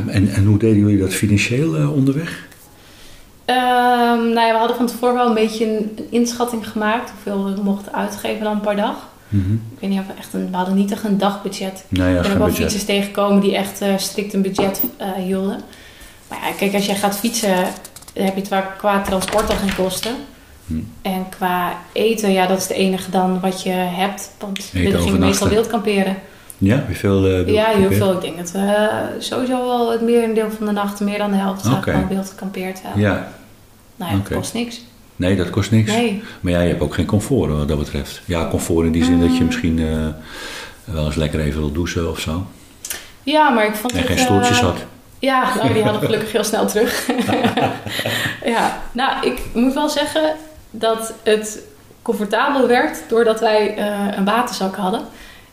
en, en hoe deden jullie dat financieel eh, onderweg? Ehm, nou ja, we hadden van tevoren wel een beetje een, een inschatting gemaakt hoeveel we mochten uitgeven dan per dag. Mhm. Ik weet niet of we echt een, we hadden niet echt een dagbudget. Nou ja, Ik ben ook wel fietsers tegengekomen die echt eh, strikt een budget hielden. Maar ja, kijk, als jij gaat fietsen, dan heb je het qua, transport al geen kosten. Hm. En qua eten, ja, dat is het enige dan wat je hebt. Want we gingen meestal wild kamperen. Ja, heb je veel eh, Ja, heel veel. Ik denk dat we eh, sowieso wel het merendeel van de nacht, meer dan de helft, Oké. okay. gewoon wild gekampeerd hebben. Ja, Nou ja, het kost niks. Nee, dat kost niks. Nee. Maar jij hebt ook geen comfort wat dat betreft. Ja, comfort in die zin dat je Mm. misschien eh, wel eens lekker even wil douchen of zo. Ja, maar ik vond En het... geen stoeltjes eh, had. Ja, nou, die hadden we gelukkig heel snel terug. ja, nou, ik moet wel zeggen dat het comfortabel werd doordat wij eh, een waterzak hadden.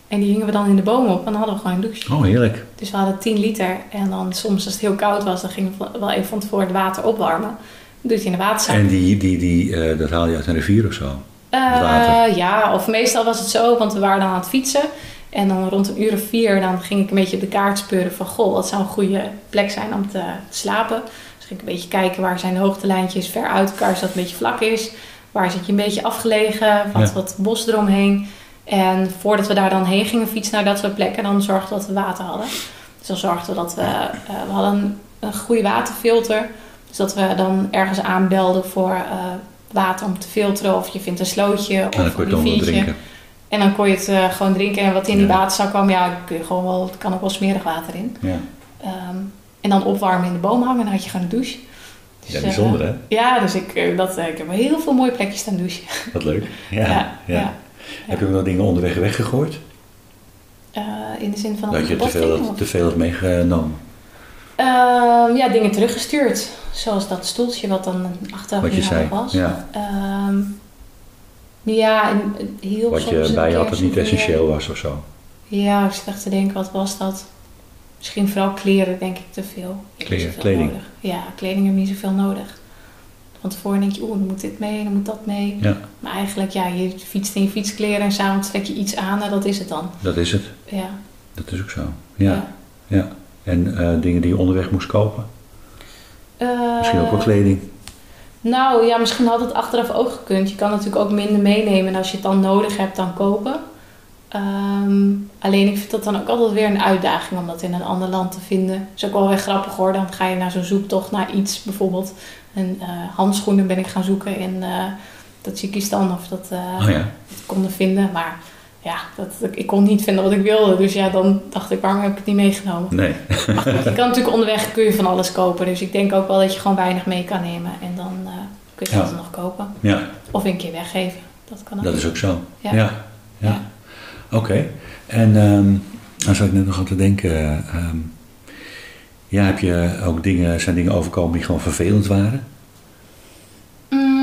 En die hingen we dan in de boom op en dan hadden we gewoon een douche. Oh, heerlijk. Dus we hadden 10 liter en dan soms als het heel koud was, dan gingen we wel even van tevoren het water opwarmen. Het in de waterzak. En die, die, die, eh, dat haal je uit een rivier of zo? Water? ja, of meestal was het zo, want we waren dan aan het fietsen. En dan rond een uur of vier, dan ging ik een beetje op de kaart speuren van... Goh, wat zou een goede plek zijn om te slapen? Dus ging ik een beetje kijken waar zijn de hoogtelijntjes ver uit elkaar, zodat het een beetje vlak is. Waar zit je een beetje afgelegen, wat, Ja. wat bos eromheen. En voordat we daar dan heen gingen fietsen naar dat soort plekken, dan zorgden we dat we water hadden. Dus dan zorgden we dat we... eh, we hadden een, een goede waterfilter. Dus dat we dan ergens aanbelden voor eh, water om te filteren. Of je vindt een slootje of een riviertje. En dan kon je het eh, gewoon drinken. En wat in die Ja. waterzak kwam, ja, kun je gewoon wel, kan ook wel smerig water in. Ja, Ehm, en dan opwarmen in de boom hangen en dan had je gewoon een douche. Dus, ja eh, bijzonder hè? ja, dus ik, eh, dat, eh, ik heb heel veel mooie plekjes staan douchen. Wat leuk. Ja, ja, Heb je ook nog dingen onderweg weggegooid? Eh, in de zin van Dat je te veel, had- te veel had meegenomen? Ehm, ja, dingen teruggestuurd. Zoals dat stoeltje wat dan handig was. Ja. Ehm, ja, en eh, heel Wat je bij had dat niet essentieel was of zo? Ja, ik zit echt te denken, wat was dat? Misschien vooral kleren, denk ik, te veel. Kleren, kleding. Nodig. Ja, kleding heb je niet zoveel nodig. Van tevoren denk je, oeh, dan moet dit mee, dan moet dat mee. Ja, Maar eigenlijk, ja, je fietst in je fietskleren en s'avonds trek je iets aan en dat is het dan. dat is het. Ja. Dat is ook zo. Ja, ja. En eh, dingen die je onderweg moest kopen? Misschien ook wel Eh, kleding? Nou ja, misschien had het achteraf ook gekund. Je kan natuurlijk ook minder meenemen en als je het dan nodig hebt, dan kopen. Ehm, alleen ik vind dat dan ook altijd weer een uitdaging om dat in een ander land te vinden. Dat is ook wel weer grappig hoor. Dan ga je naar zo'n zoektocht naar iets, bijvoorbeeld een eh, handschoenen ben ik gaan zoeken in eh Tajikistan of dat eh Oh ja, dat konden vinden. Maar ja, dat, ik kon niet vinden wat ik wilde. Dus ja, dan dacht ik, waarom heb ik het niet meegenomen? nee. Maar goed, je kan natuurlijk onderweg kun je van alles kopen. Dus ik denk ook wel dat je gewoon weinig mee kan nemen. En dan eh, kun je Ja. altijd nog kopen. Ja, Of een keer weggeven. Dat kan ook. dat is ook zo. Ja. Ja. Oké. En ehm dan zat ik net nog aan te denken. ehm, ja, heb je ook dingen, zijn dingen overkomen die gewoon vervelend waren?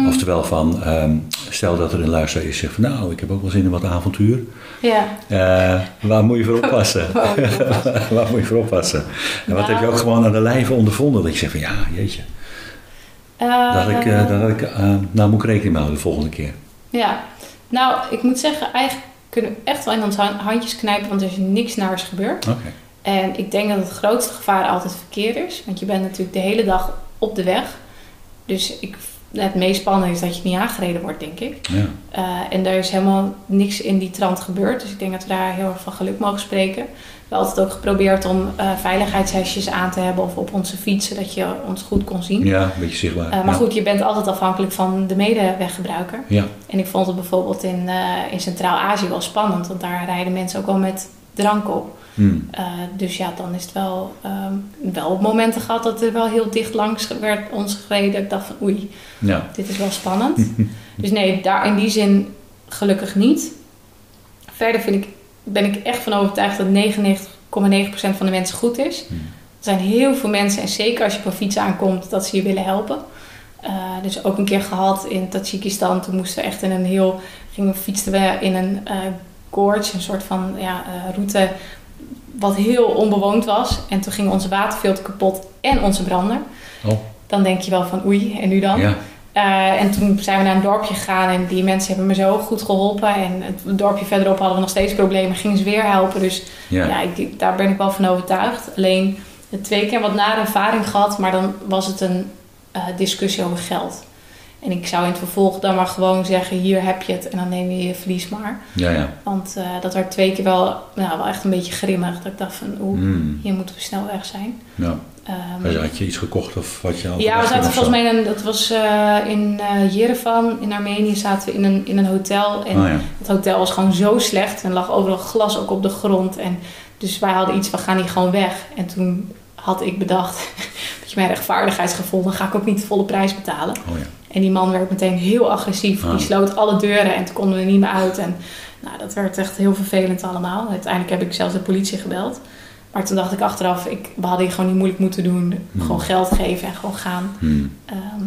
Mm, Oftewel van, ehm, stel dat er een luisteraar is zegt van nou, ik heb ook wel zin in wat avontuur. ja. Eh, waar moet je voor oppassen? Waar moet je voor oppassen? waar moet je voor oppassen? En wat Nou. heb je ook gewoon aan de lijve ondervonden? Dat je zegt van ja, jeetje. Eh, Dat ik, eh, dat ik, eh, nou moet ik rekening mee houden de volgende keer. Ja. Nou, ik moet zeggen, eigenlijk kunnen we echt wel in onze han- handjes knijpen. Want er is niks naars gebeurd. Oké. En ik denk dat het grootste gevaar altijd verkeer is. Want je bent natuurlijk de hele dag op de weg. Dus ik, het meest spannende is dat je niet aangereden wordt, denk ik. Ja. Eh, en er is helemaal niks in die trant gebeurd. Dus ik denk dat we daar heel erg van geluk mogen spreken. We hebben altijd ook geprobeerd om eh, veiligheidshesjes aan te hebben of op onze fietsen, dat je ons goed kon zien. ja, een beetje zichtbaar. Eh, maar ja. goed, je bent altijd afhankelijk van de medeweggebruiker. Ja, En ik vond het bijvoorbeeld in, in Centraal-Azië wel spannend, want daar rijden mensen ook wel met drank op. Hmm. Eh, dus ja, dan is het wel, ehm, wel momenten gehad dat er wel heel dicht langs werd ons gereden. Ik dacht van oei, ja. dit is wel spannend. dus nee, daar in die zin gelukkig niet. Verder vind ik, ben ik echt van overtuigd dat 99,9% van de mensen goed is. Hmm. Er zijn heel veel mensen, en zeker als je op een fiets aankomt, dat ze je willen helpen. Eh, dus ook een keer gehad in Tajikistan. Toen moesten we echt in een heel... Gingen, fietsten we in een eh gorge, een soort van ja, route... wat heel onbewoond was. En toen ging onze waterfilter kapot en onze brander. Oh, Dan denk je wel van oei, en nu dan? ja. Eh, en toen zijn we naar een dorpje gegaan en die mensen hebben me zo goed geholpen. En het dorpje verderop hadden we nog steeds problemen, gingen ze weer helpen. Dus Ja. ja, ik, daar ben ik wel van overtuigd. Alleen de twee keer wat nare ervaring gehad, maar dan was het een eh, discussie over geld. En ik zou in het vervolg dan maar gewoon zeggen, hier heb je het en dan neem je je verlies maar. Ja, ja. Want eh, dat werd twee keer wel, nou, wel echt een beetje grimmig. Dat ik dacht van, oeh, Hmm. hier moeten we snel weg zijn. ja. Ehm, Had je iets gekocht of wat je al ja, we zaten volgens mij in een, dat was eh, in eh Yerevan in Armenië, zaten we in een, in een hotel. En Oh ja. het hotel was gewoon zo slecht. En lag overal glas ook op de grond. En dus wij hadden iets, we gaan hier gewoon weg. En toen had ik bedacht, dat je mijn rechtvaardigheidsgevoel, dan ga ik ook niet de volle prijs betalen. Oh ja. En die man werd meteen heel agressief. Ah. Die sloot alle deuren en toen konden we niet meer uit. En nou, dat werd echt heel vervelend allemaal. Uiteindelijk heb ik zelfs de politie gebeld. Maar toen dacht ik achteraf, ik, we hadden hier gewoon niet moeilijk moeten doen. Hmm. Gewoon geld geven en gewoon gaan. Hmm. Ehm,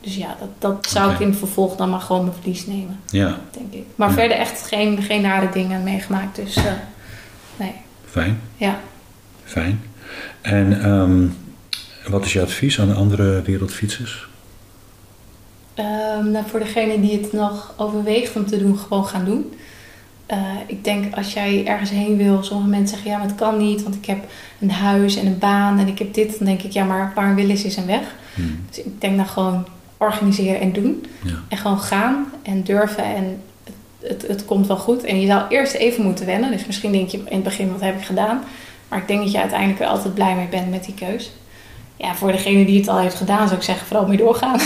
dus ja, dat, dat zou ik in het vervolg dan maar gewoon mijn verlies nemen, Ja, denk ik. Maar Ja. verder echt geen, geen nare dingen meegemaakt. Dus eh, nee, fijn. ja. Fijn. En ehm, wat is je advies aan de andere wereldfietsers? Ehm, nou, voor degene die het nog overweegt om te doen, gewoon gaan doen. Eh, ik denk als jij ergens heen wil, sommige mensen zeggen ja, maar het kan niet, want ik heb een huis en een baan en ik heb dit. Dan denk ik ja, maar waar een wil is, is een weg. Hmm. Dus ik denk dan gewoon organiseren en doen. Ja. En gewoon gaan en durven en het, het, het komt wel goed. En je zou eerst even moeten wennen. Dus misschien denk je in het begin, wat heb ik gedaan? Maar ik denk dat je uiteindelijk er altijd blij mee bent met die keus. Ja, voor degene die het al heeft gedaan, zou ik zeggen vooral mee doorgaan.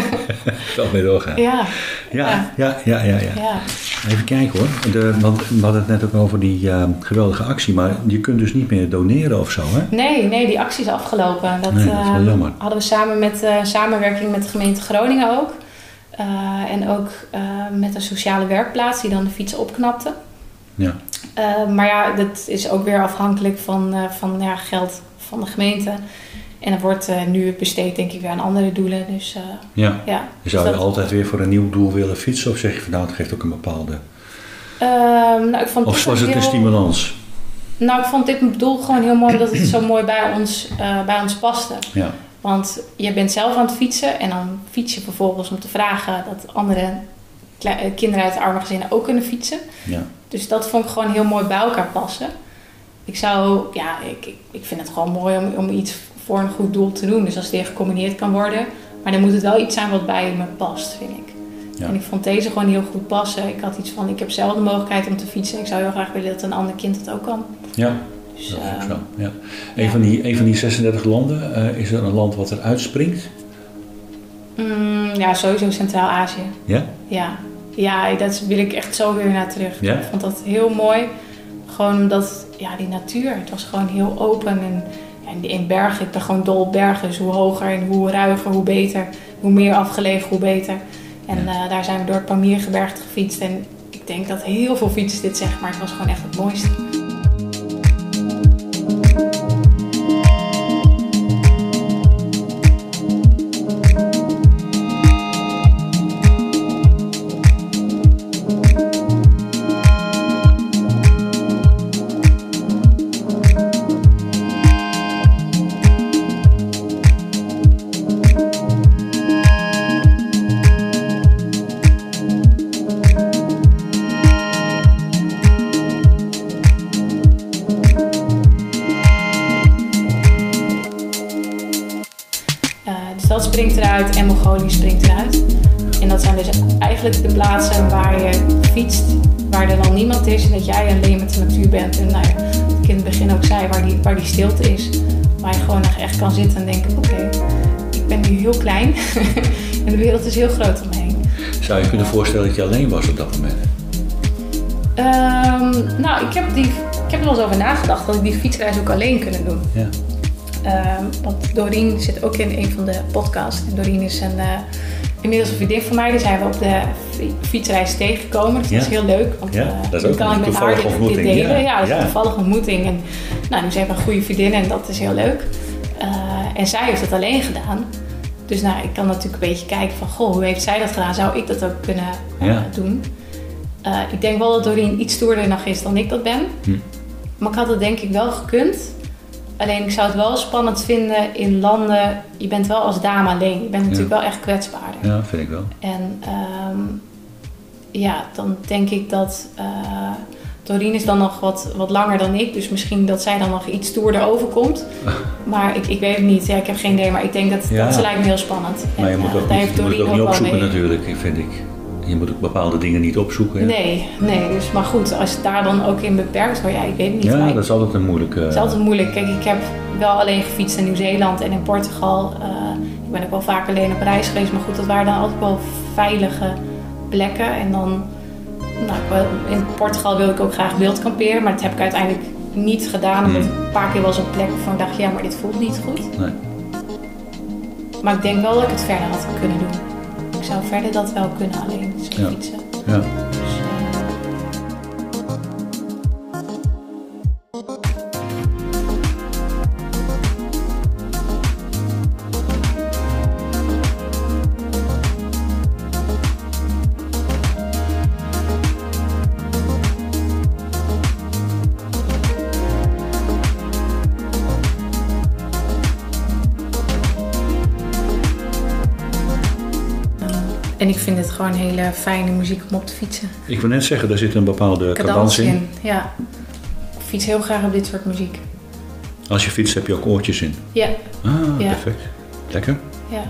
Wel mee doorgaan. ja, Ja, ja, ja, ja. ja. ja. Even kijken hoor. De, want we hadden het net ook over die eh, geweldige actie, maar je kunt dus niet meer doneren of zo, hè? Nee, nee, die actie is afgelopen. Dat, Nee, dat is wel eh, jammer. hadden we samen met eh, samenwerking met de gemeente Groningen ook. En ook met een sociale werkplaats die dan de fiets opknapte. Ja. Maar ja, dat is ook weer afhankelijk van, van ja, geld van de gemeente. En dat wordt eh, nu besteed denk ik weer aan andere doelen. Dus eh, ja. ja. Zou je Dus dat- altijd weer voor een nieuw doel willen fietsen? Of zeg je van nou, het geeft ook een bepaalde... Ehm, nou, ik vond Of was het een stimulans? Nou, ik vond dit doel gewoon heel mooi omdat het zo mooi bij ons, eh, bij ons paste. Ja. Want je bent zelf aan het fietsen en dan fiets je vervolgens om te vragen dat andere kinderen uit arme gezinnen ook kunnen fietsen. Ja. Dus dat vond ik gewoon heel mooi bij elkaar passen. Ik zou, ja, ik, ik, ik vind het gewoon mooi om, om iets voor een goed doel te doen. Dus als het weer gecombineerd kan worden. Maar dan moet het wel iets zijn wat bij me past, vind ik. Ja. En ik vond deze gewoon heel goed passen. Ik had iets van, ik heb zelf de mogelijkheid om te fietsen. Ik zou heel graag willen dat een ander kind het ook kan. Ja, Dus, dat is ook eh, zo. Ja. Een, ja. van die, een van die 36 landen, eh, is er een land wat er uitspringt? mm, ja, sowieso Centraal-Azië. Ja? Ja, ja dat wil ik echt zo weer naar terug. Ja? Ik vond dat heel mooi. Gewoon omdat, ja, die natuur, het was gewoon heel open. En ja, in- bergen, ik ben gewoon dol op bergen. Dus hoe hoger en hoe ruiger, hoe beter. Hoe meer afgelegen, hoe beter. En Ja. eh, daar zijn we door het Pamiergebergte gefietst. En ik denk dat heel veel fietsers dit zeggen, maar het was gewoon echt het mooiste. Mongolië springt eruit. En dat zijn dus eigenlijk de plaatsen waar je fietst, waar er dan niemand is en dat jij alleen met de natuur bent. En nou ja, wat ik in het begin ook zei, waar die, waar die stilte is. Waar je gewoon echt kan zitten en denken, oké, ik ben nu heel klein en de wereld is heel groot om me heen. Zou je kunnen voorstellen dat je alleen was op dat moment? Ehm, nou, ik heb, die, ik heb er wel eens over nagedacht dat ik die fietsreis ook alleen kunnen doen. Ja. Ehm, want Doreen zit ook in een van de podcasts. En Doreen is een, eh, inmiddels een vriendin van mij. Die zijn we op de fi- fietsreis tegengekomen. Dus dat is heel leuk. Want, Ja, eh, dat is ook kan een ik met haar toevallige ontmoeting. delen. Ja, Ja, dat is een toevallige ontmoeting. En nou, nu zijn we een goede vriendin en dat is heel leuk. Eh, en zij heeft het alleen gedaan. Dus nou, ik kan natuurlijk een beetje kijken van... Goh, hoe heeft zij dat gedaan? Zou ik dat ook kunnen Ja. doen? Ik denk wel dat Doreen iets stoerder nog is dan ik dat ben. Hm. Maar ik had het denk ik wel gekund. Alleen ik zou het wel spannend vinden in landen. Je bent wel als dame alleen. Je bent natuurlijk wel echt kwetsbaarder. Ja, vind ik wel. En ehm, ja, dan denk ik dat. eh Doreen is dan nog wat, wat langer dan ik. Dus misschien dat zij dan nog iets stoerder overkomt. Maar ik, ik weet het niet. Ja, ik heb geen idee. Maar ik denk dat Ja. dat ze lijkt me heel spannend. Maar je En, moet eh, ook daar niet, heeft je moet ook niet opzoeken mee. natuurlijk, vind ik. Je moet ook bepaalde dingen niet opzoeken. Nee, nee. Dus, maar goed, als het daar dan ook in beperkt wordt. Ja, ik weet het niet. Ja, ik- dat is altijd een moeilijke... Het is altijd moeilijk. Kijk, ik heb wel alleen gefietst in Nieuw-Zeeland en in Portugal. Eh, ik ben ook wel vaak alleen op reis geweest. Maar goed, dat waren dan altijd wel veilige plekken. En dan, nou, wil- in Portugal wilde ik ook graag wild kamperen. Maar dat heb ik uiteindelijk niet gedaan. Omdat ik een paar keer was op plek waarvan ik dacht, ja, maar dit voelt niet goed. Nee. Maar ik denk wel dat ik het verder had kunnen doen. Zou verder dat wel kunnen alleen, zo Ja. fietsen. Ja. Gewoon hele fijne muziek om op te fietsen. Ik wil net zeggen, daar zit een bepaalde cadans in. Ja. Ik fiets heel graag op dit soort muziek. Als je fietst heb je ook oortjes in. Ja, Ah, Ja. perfect. Lekker. ja.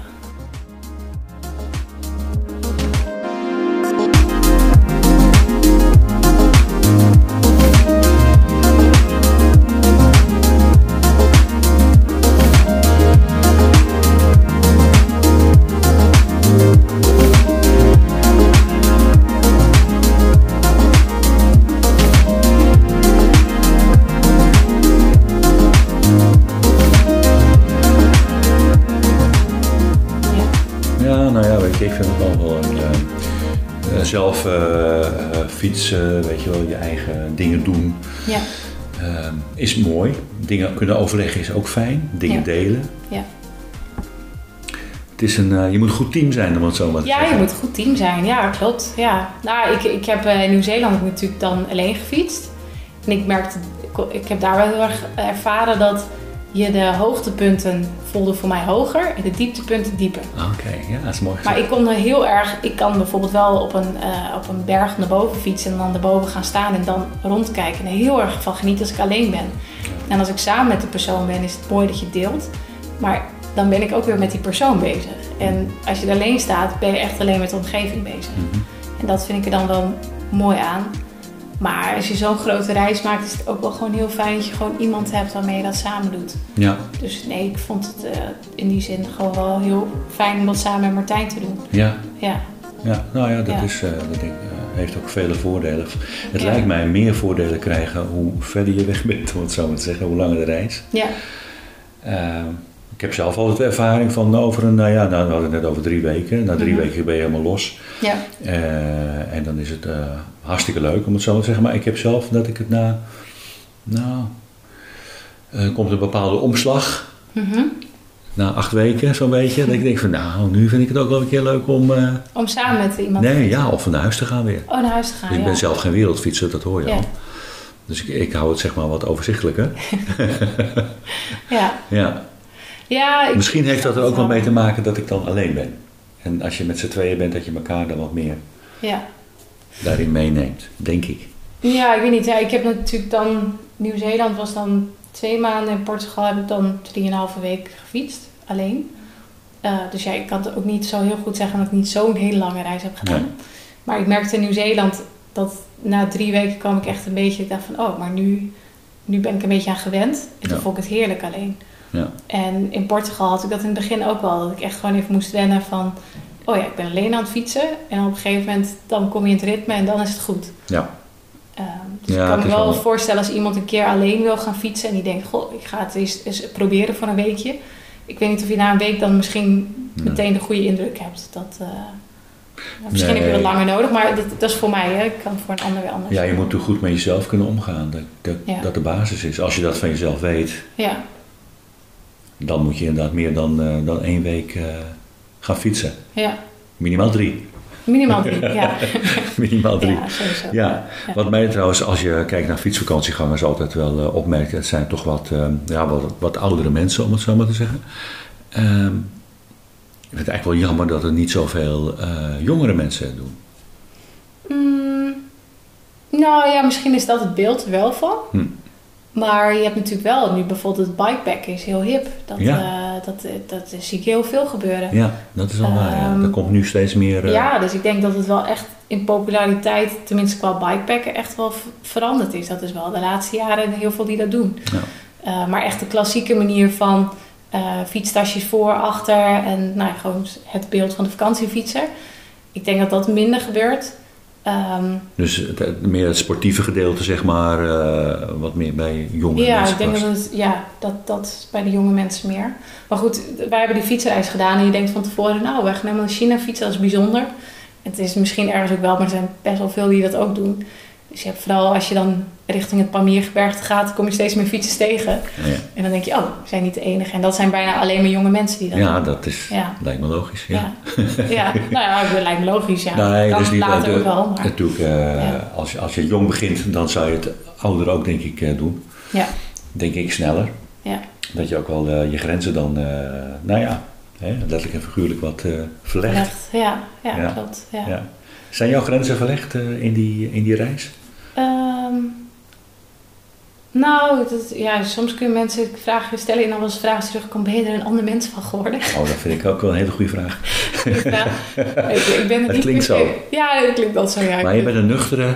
Is mooi. Dingen kunnen overleggen is ook fijn. Dingen Ja. delen. ja. Het is een, eh, je moet een goed team zijn, om het zo maar te Ja, zeggen. je moet een goed team zijn. Ja, klopt. Ja. Nou, ik, ik heb eh, in Nieuw-Zeeland natuurlijk dan alleen gefietst. En ik merkte, ik, ik heb daar wel heel erg ervaren dat je de hoogtepunten voelde voor mij hoger en de dieptepunten dieper. Oké, ja, dat is mooi Maar ik kon er heel erg, ik kan bijvoorbeeld wel op een, eh, op een berg naar boven fietsen en dan daarboven gaan staan en dan rondkijken. En er heel erg van genieten als ik alleen ben. En als ik samen met de persoon ben, is het mooi dat je deelt. Maar dan ben ik ook weer met die persoon bezig. En als je er alleen staat, ben je echt alleen met de omgeving bezig. Mhm. En dat vind ik er dan wel mooi aan. Maar als je zo'n grote reis maakt, is het ook wel gewoon heel fijn dat je gewoon iemand hebt waarmee je dat samen doet. Ja, Dus nee, ik vond het eh, in die zin gewoon wel heel fijn om dat samen met Martijn te doen. ja, Ja, ja. Nou ja, dat, Ja. Is, eh, dat ding, eh, heeft ook vele voordelen. Het Ja. lijkt mij meer voordelen krijgen hoe verder je weg bent, om het zo maar te zeggen. Hoe langer de reis. ja, Eh, ik heb zelf altijd de ervaring van over een, nou ja, nou, we hadden het net over drie weken. Na drie Mhm. weken ben je helemaal los. ja, en dan is het hartstikke leuk om het zo te zeggen. Maar ik heb zelf dat ik het na, nou, komt een bepaalde omslag. Mhm. Na acht weken zo'n beetje. Dat ik denk van nou, nu vind ik het ook wel een keer leuk om, eh, Om samen met iemand nee ja, of naar huis te gaan weer. oh, naar huis te gaan. ik ja. ben zelf geen wereldfietser, dat hoor je Ja. al. Dus ik, ik hou het zeg maar wat overzichtelijker. Ja, Ja. ja ik, Misschien heeft dat er ook wel mee te maken dat ik dan alleen ben. En als je met z'n tweeën bent, dat je elkaar dan wat meer Ja. Daarin meeneemt, denk ik. ja, ik weet niet. Ja, ik heb natuurlijk dan... Nieuw-Zeeland was dan twee maanden. In Portugal heb ik dan drieënhalve week gefietst. Alleen. Eh, dus ja, ik kan het ook niet zo heel goed zeggen dat ik niet zo'n hele lange reis heb gedaan. Nee. Maar ik merkte in Nieuw-Zeeland dat na drie weken kwam ik echt een beetje... Ik dacht van, oh, maar nu, nu ben ik een beetje aan gewend. En toen Ja. vond ik het heerlijk alleen. Ja. En in Portugal had ik dat in het begin ook wel. Dat ik echt gewoon even moest wennen van... Oh ja, ik ben alleen aan het fietsen. En op een gegeven moment dan kom je in het ritme en dan is het goed. Ja. Dus Ja, ik kan me wel wel- voorstellen als iemand een keer alleen wil gaan fietsen... en die denkt, goh, ik ga het eens, eens proberen voor een weekje. Ik weet niet of je na een week dan misschien Nee. meteen de goede indruk hebt. Dat, eh, misschien heb je wat langer nodig, maar dat, dat is voor mij. Hè. Ik kan het voor een ander weer anders. Ja, je moet toch goed met jezelf kunnen omgaan. Dat, dat, Ja. dat de basis is. Als je dat van jezelf weet, Ja, dan moet je inderdaad meer dan, eh, dan één week eh, gaan fietsen. ja. Minimaal drie. Minimaal drie, ja. Minimaal drie. Ja, sowieso. Ja, Ja. wat mij trouwens, als je kijkt naar fietsvakantiegangers, altijd wel eh, opmerkt, het zijn toch wat, eh, ja, wat, wat oudere mensen, om het zo maar te zeggen. Ehm, ik vind het eigenlijk wel jammer dat er niet zoveel eh, jongere mensen het doen. Mm, nou ja, misschien is dat het beeld er wel van. Hm. Maar je hebt natuurlijk wel, nu bijvoorbeeld het bikepacken is heel hip. Dat, Ja. eh, dat, dat, zie ik heel veel gebeuren. Ja, dat is waar. Ja. Ehm, Er komt nu steeds meer. eh, Ja, dus ik denk dat het wel echt in populariteit, tenminste qua bikepacken, echt wel veranderd is. Dat is wel de laatste jaren heel veel die dat doen. Ja. Eh, maar echt de klassieke manier van eh, fietstasjes voor, achter en nou, gewoon het beeld van de vakantiefietser. Ik denk dat dat minder gebeurt. Ehm, Dus het, meer het sportieve gedeelte, zeg maar, eh, wat meer bij jonge ja, mensen ik denk past. dat het, ja, dat, dat is bij de jonge mensen meer. Maar goed, wij hebben die fietsreis gedaan en je denkt van tevoren, nou, wij gaan helemaal naar China fietsen, dat is bijzonder. Het is misschien ergens ook wel, maar er zijn best wel veel die dat ook doen. Dus je hebt vooral als je dan richting het Pamiergebergte gaat, kom je steeds meer fietsers tegen. Ja. En dan denk je, oh, we zijn niet de enige. En dat zijn bijna alleen maar jonge mensen die dat Ja, doen. dat is, Ja. lijkt me logisch. Ja. Ja. ja, nou ja, dat lijkt me logisch. Ja. Nee, dat is niet later de- ook wel. Maar, Natuurlijk, eh, als, je, als je jong begint, dan zou je het ouder ook, denk ik, eh, doen. ja, Denk ik sneller. ja, Dat je ook wel eh, je grenzen dan, nou ja, hè, letterlijk en figuurlijk wat verlegt. echt. Ja, Ja. klopt. Ja. Zijn jouw grenzen verlegd eh, in, die, in die reis? Ehm, nou, dat, ja, soms kunnen mensen vragen stellen en dan was de vraag terugkomt, ben je er een ander mens van geworden? Oh, dat vind ik ook wel een hele goede vraag. ja, ik, ik ben het niet klinkt zo. Ja, dat klinkt altijd zo. Ja, Maar je ben- bent een nuchtere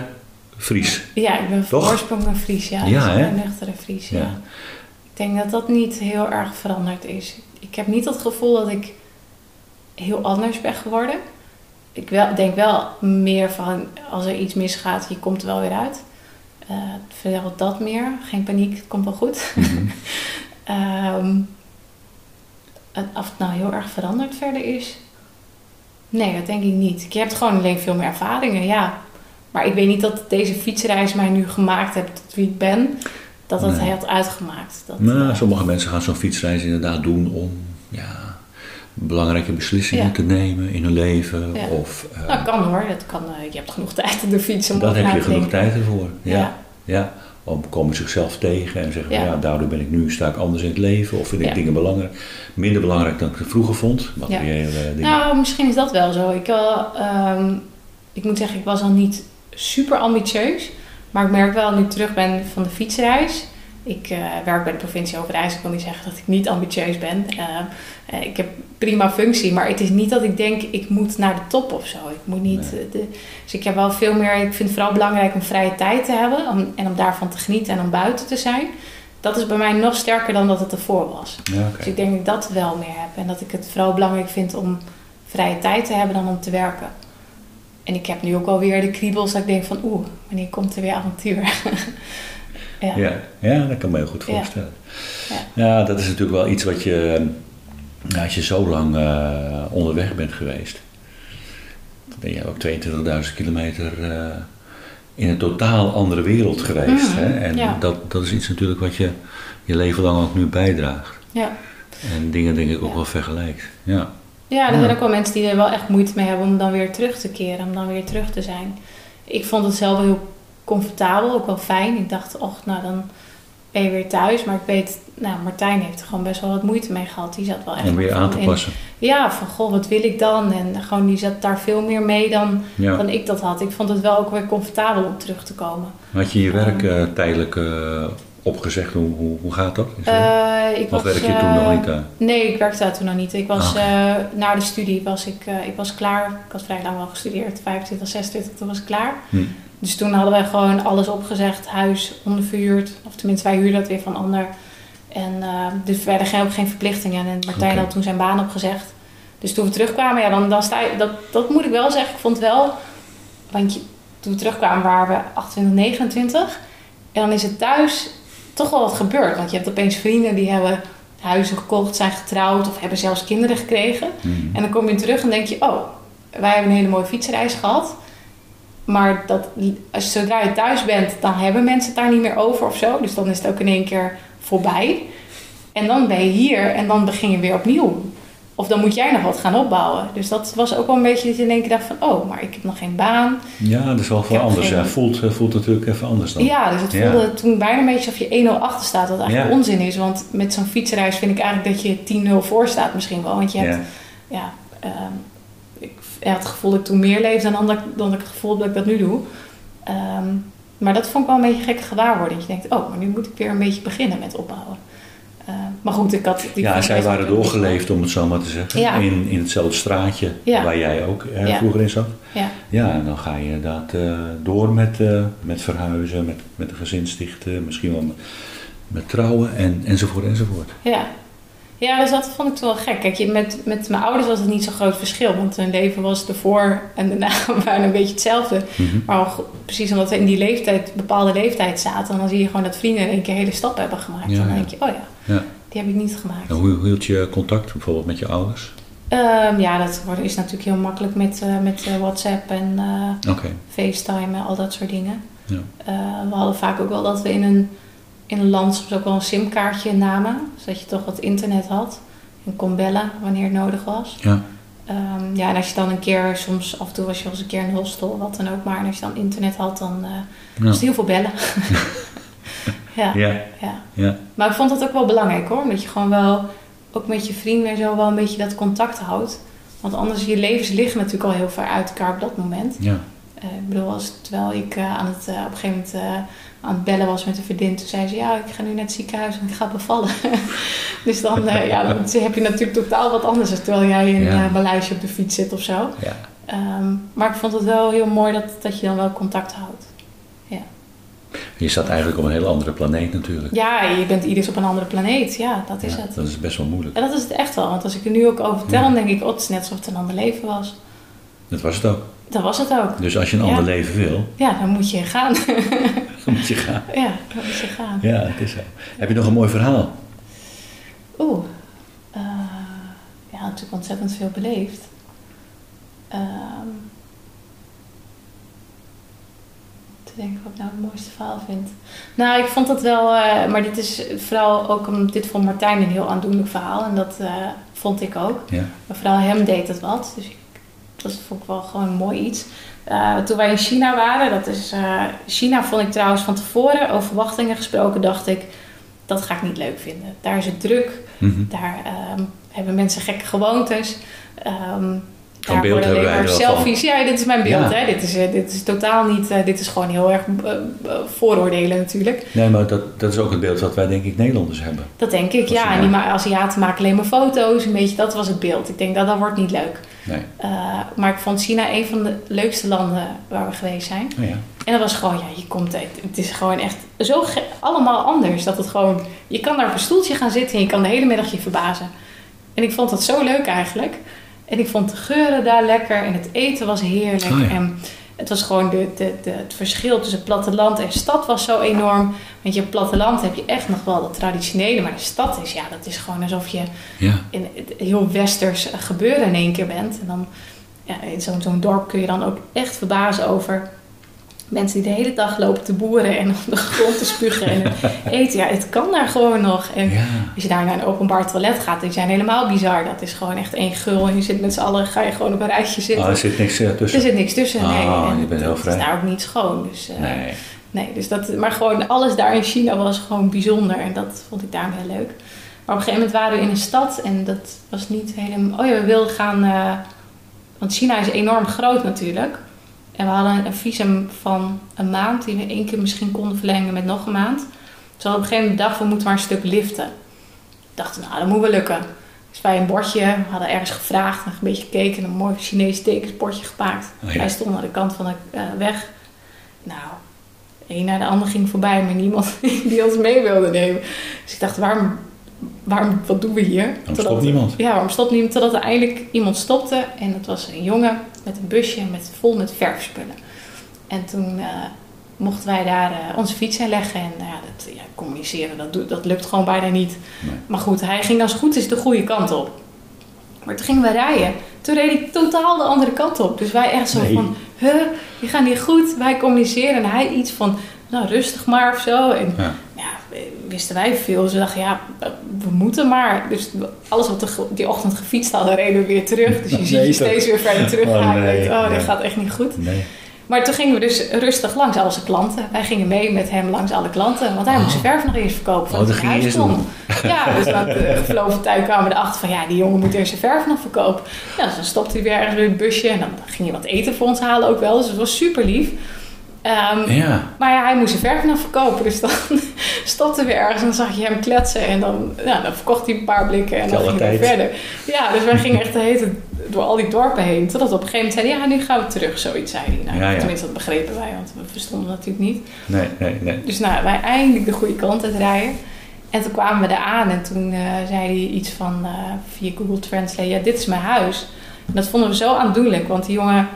Fries. ja, ik ben van oorsprong een Fries. Ja, Ja, dus een nuchtere Fries. Ja. Ja. Ik denk dat dat niet heel erg veranderd is. Ik heb niet het gevoel dat ik heel anders ben geworden. Ik wel, denk wel meer van als er iets misgaat, je komt er wel weer uit. Vertel dat meer. Geen paniek, het komt wel goed. Ehm, en of het nou heel erg veranderd verder is? Nee, dat denk ik niet. Je hebt gewoon alleen veel meer ervaringen, ja. Maar ik weet niet dat deze fietsreis mij nu gemaakt heeft tot wie ik ben. Dat dat Nee. had uitgemaakt. Dat, Nou, eh, sommige mensen gaan zo'n fietsreis inderdaad doen om ja, belangrijke beslissingen Ja. te nemen in hun leven. Ja. Of, eh, nou, kan hoor. Dat kan, eh, je hebt genoeg tijd op de fiets om heb je genoeg tijd ervoor. Ja. Ja. Ja. Om komen zichzelf tegen en zeggen: Ja. ja. daardoor ben ik nu, sta ik anders in het leven. Of vind ik dingen belangrijk, minder belangrijk dan ik het vroeger vond. Materiële dingen. Nou, misschien is dat wel zo. Ik, wel, ehm, ik moet zeggen, ik was al niet super ambitieus. Maar ik merk wel, nu ik terug ben van de fietsreis. Ik eh, werk bij de provincie Overijssel. Ik wil niet zeggen dat ik niet ambitieus ben. Eh, eh, ik heb prima functie. Maar het is niet dat ik denk, ik moet naar de top of zo. Ik moet niet... Nee. de, dus ik heb wel veel meer... Ik vind het vooral belangrijk om vrije tijd te hebben. Om, en om daarvan te genieten en om buiten te zijn. Dat is bij mij nog sterker dan dat het ervoor was. ja. Dus ik denk dat ik dat wel meer heb. En dat ik het vooral belangrijk vind om vrije tijd te hebben dan om te werken. En ik heb nu ook alweer de kriebels dat ik denk van oeh, wanneer komt er weer avontuur? ja. Ja, ja, dat kan me heel goed Ja. voorstellen. Ja. dat is natuurlijk wel iets wat je, nou, als je zo lang eh, onderweg bent geweest, dan ben je ook 22.000 kilometer eh, in een totaal andere wereld geweest. Mhm, hè? En ja. dat, dat is iets natuurlijk wat je je leven lang ook nu bijdraagt. Ja. En dingen denk ik ook Ja. wel vergelijkt. Ja. ja, er Ja. zijn ook wel mensen die er wel echt moeite mee hebben om dan weer terug te keren, om dan weer terug te zijn. Ik vond het zelf wel heel comfortabel, ook wel fijn. Ik dacht, och, nou dan ben je weer thuis. Maar ik weet, nou, Martijn heeft er gewoon best wel wat moeite mee gehad. Die zat wel echt Om weer aan te in- passen. Ja, van goh, wat wil ik dan? En gewoon die zat daar veel meer mee dan, Ja. dan ik dat had. Ik vond het wel ook weer comfortabel om terug te komen. Had je je werk eh, tijdelijk eh, opgezegd? Hoe, hoe, hoe gaat dat? Eh, ik of was, werk je toen nog niet aan? Nee, ik werkte daar toen nog niet. Ik was Ah, na de studie was ik, ik was klaar. Ik had vrij lang al gestudeerd, 25, 26, toen was ik klaar. Hm. Dus toen hadden wij gewoon alles opgezegd, huis onderverhuurd. Of tenminste, wij huurden dat weer van ander. En uh, dus werden geen, ook geen verplichtingen. En Martijn had toen zijn baan opgezegd. Dus toen we terugkwamen, ja, dan, dan sta je, dat, dat moet ik wel zeggen. Ik vond wel, want je, toen we terugkwamen waren we 28, 29. En dan is het thuis toch wel wat gebeurd. Want je hebt opeens vrienden die hebben huizen gekocht, zijn getrouwd of hebben zelfs kinderen gekregen. Hm. En dan kom je terug en denk je, oh, wij hebben een hele mooie fietsreis gehad. Maar dat, als, zodra je thuis bent, dan hebben mensen het daar niet meer over of zo. Dus dan is het ook in één keer voorbij. En dan ben je hier en dan begin je weer opnieuw. Of dan moet jij nog wat gaan opbouwen. Dus dat was ook wel een beetje dat je in één keer dacht van... oh, maar ik heb nog geen baan. Ja, dat is wel veel anders. geen- Ja, voelt, eh, voelt natuurlijk even anders dan. Ja, dus het Ja. voelde toen bijna een beetje alsof je 1-0 achter staat. Wat eigenlijk Ja. onzin is. Want met zo'n fietsreis vind ik eigenlijk dat je 10-0 voor staat misschien wel. Want je hebt Ja. ja, ehm, had het gevoel dat ik toen meer leefde dan dat, ik- dan ik het gevoel dat ik dat nu doe. Ehm, maar dat vond ik wel een beetje gekke gewaarwording. Je denkt, oh, maar nu moet ik weer een beetje beginnen met opbouwen. Ehm, maar goed, ik had... die Ja, zij waren doorgeleefd, om het zo maar te zeggen. Ja. In, in hetzelfde straatje Ja. waar jij ook eh, Ja. vroeger in zat. Ja, Ja, en dan ga je inderdaad eh, door met, eh, met verhuizen, met, met een gezin stichten, misschien wel met, met trouwen en, enzovoort enzovoort. ja. Ja, dus dat vond ik toch wel gek. Kijk, je, met, met mijn ouders was het niet zo'n groot verschil. Want hun leven was ervoor en daarna waren een beetje hetzelfde. Mhm. Maar precies omdat we in die leeftijd, bepaalde leeftijd zaten... dan zie je gewoon dat vrienden in één keer een hele stap hebben gemaakt. Ja, en dan ja. denk je, oh ja, Ja. die heb ik niet gemaakt. En hoe hield je contact bijvoorbeeld met je ouders? Ehm, ja, dat wordt- is natuurlijk heel makkelijk met, eh, met eh, WhatsApp en eh. FaceTime en al dat soort dingen. Ja. We hadden vaak ook wel dat we in een, in een land soms ook wel een simkaartje namen. Zodat je toch wat internet had. En kon bellen wanneer het nodig was. Ja. Ehm, ja, en als je dan een keer, soms af en toe was je wel eens een keer in een hostel, wat dan ook. Maar en als je dan internet had, dan eh, Ja. was het heel veel bellen. ja, Ja. ja. Ja. Maar ik vond dat ook wel belangrijk hoor. Omdat je gewoon wel, ook met je vrienden en zo, wel een beetje dat contact houdt. Want anders, je levens liggen natuurlijk al heel ver uit elkaar op dat moment. Ja. Eh, ik bedoel, als, terwijl ik eh, aan het, eh, op een gegeven moment aan het bellen was met een vriendin. Toen zei ze, ja, ik ga nu naar het ziekenhuis en ik ga bevallen. dus dan, ja, dan heb je natuurlijk totaal wat anders. dan Terwijl jij in Ja. Maleisië op de fiets zit of zo. Ja. Ehm, maar ik vond het wel heel mooi dat, dat je dan wel contact houdt. Je staat eigenlijk op een hele andere planeet natuurlijk. Ja, je bent ieders op een andere planeet. Ja, dat is Ja, het. Dat is best wel moeilijk. En dat is het echt wel. Want als ik er nu ook over vertel, Ja. dan denk ik, oh, het is net alsof het een ander leven was. Dat was het ook. Dat was het ook. Dus als je een Ja. ander leven wil, Ja, dan moet je gaan. dan moet je gaan. ja, dan moet je gaan. Ja, het is zo. Heb je nog een mooi verhaal? Oeh. eh, ja, natuurlijk ontzettend veel beleefd. Ehm te denken wat ik nou het mooiste verhaal vind. Nou, ik vond dat wel... eh, maar dit is vooral ook... Om, dit vond Martijn een heel aandoenlijk verhaal. En dat eh, vond ik ook. Ja. Maar vooral hem deed het wat. Dus ik, dat vond ik wel gewoon een mooi iets. Eh, toen wij in China waren, dat is... eh, China vond ik trouwens van tevoren, over verwachtingen gesproken, dacht ik... Dat ga ik niet leuk vinden. Daar is het druk. Mhm. Daar ehm, hebben mensen gekke gewoontes. Ehm Daar beeld hebben wij selfies. Ja, dit is mijn beeld. Ja. Hè. Dit, is, eh, dit is totaal niet... eh, dit is gewoon heel erg eh, vooroordelen natuurlijk. Nee, maar dat, dat is ook het beeld wat wij denk ik Nederlanders hebben. Dat denk ik, ja. En die ma- Aziaten maken alleen maar foto's. Een beetje, dat was het beeld. Ik denk dat dat wordt niet leuk. Nee. Maar ik vond China een van de leukste landen waar we geweest zijn. Oh ja. En dat was gewoon, ja, je komt, het het is gewoon echt zo allemaal anders. Dat het gewoon, je kan daar op een stoeltje gaan zitten en je kan de hele middag je verbazen. En ik vond dat zo leuk eigenlijk. En ik vond de geuren daar lekker en het eten was heerlijk. Oh ja. En het was gewoon de, de, de, het verschil tussen platteland en stad was zo enorm. Want je op platteland heb je echt nog wel dat traditionele, maar de stad is, ja, dat is gewoon alsof je Ja. in heel westers gebeuren in één keer bent. En dan ja, in zo'n zo'n dorp kun je dan ook echt verbazen over mensen die de hele dag lopen te boeren en op de grond te spugen en het eten. Ja, het kan daar gewoon nog. En Ja. als je daar naar een openbaar toilet gaat, die zijn helemaal bizar. Dat is gewoon echt één gul en je zit met z'n allen, ga je gewoon op een rijtje zitten. Oh, er zit niks eh, er tussen. zit niks tussen. Nee. Ah, En je bent heel Het vrij. is daar ook niet schoon. Dus, eh, Nee. Nee, dus dat, maar gewoon alles daar in China was gewoon bijzonder. En dat vond ik daarom heel leuk. Maar op een gegeven moment waren we in een stad en dat was niet helemaal... Oh ja, we wilden gaan... eh, want China is enorm groot natuurlijk. En we hadden een visum van een maand die we één keer misschien konden verlengen met nog een maand. Dus we op een gegeven moment we moeten maar een stuk liften. We dachten, nou, dat moet wel lukken. Dus wij een bordje, we hadden ergens gevraagd, een beetje gekeken, een mooi Chinees tekensbordje gemaakt. Oh ja. Wij stonden aan de kant van de eh, weg. Nou, een naar de ander ging voorbij, maar niemand die ons mee wilde nemen. Dus ik dacht, waarom, waarom wat doen we hier? Dan stopt niemand. Ja, waarom stopt niemand? Totdat er eindelijk iemand stopte. En dat was een jongen met een busje met, vol met verfspullen. En toen eh, mochten wij daar eh, onze fiets in leggen. En ja, dat, ja, communiceren, dat, dat lukt gewoon bijna niet. Nee. Maar goed, hij ging als goed is de goede kant op. Maar toen gingen we rijden. Toen reed hij totaal de andere kant op. Dus wij echt zo Nee. van, huh, die gaan niet goed. Wij communiceren en hij iets van, nou rustig maar of zo. En Ja. Wisten wij veel. Dus we dachten, ja, we moeten maar. Dus alles wat die ochtend gefietst hadden, reden we weer terug. Dus je ziet je steeds weer verder terug Oh, nee, oh, nee. dit gaat echt niet goed. Maar toen gingen we dus rustig langs al zijn klanten. Wij gingen mee met hem langs alle klanten. Want hij moest zijn verf nog eerst verkopen. Oh, voordat dat ging. Ja, dus na de gevlogen tijd kwamen we erachter van... ja, die jongen moet eerst zijn verf nog verkopen. Ja, dus dan stopte hij weer ergens het busje. En dan ging hij wat eten voor ons halen ook wel. Dus het was super lief. Ehm, Ja. maar ja, hij moest verf nog verkopen. Dus dan stopte weer ergens en dan zag je hem kletsen. En dan, ja, dan verkocht hij een paar blikken en dan ging hij verder. Ja, dus wij gingen echt de hele door al die dorpen heen. Totdat we op een gegeven moment zeiden, ja, nu gaan we terug. Zoiets zei hij. Nou, Ja, ja. Tenminste, dat begrepen wij, want we verstonden natuurlijk niet. Nee, nee, nee. Dus nou, wij eindelijk de goede kant uit rijden. En toen kwamen we eraan en toen eh, zei hij iets van eh, via Google Translate: Ja, dit is mijn huis. En dat vonden we zo aandoenlijk, want die jongen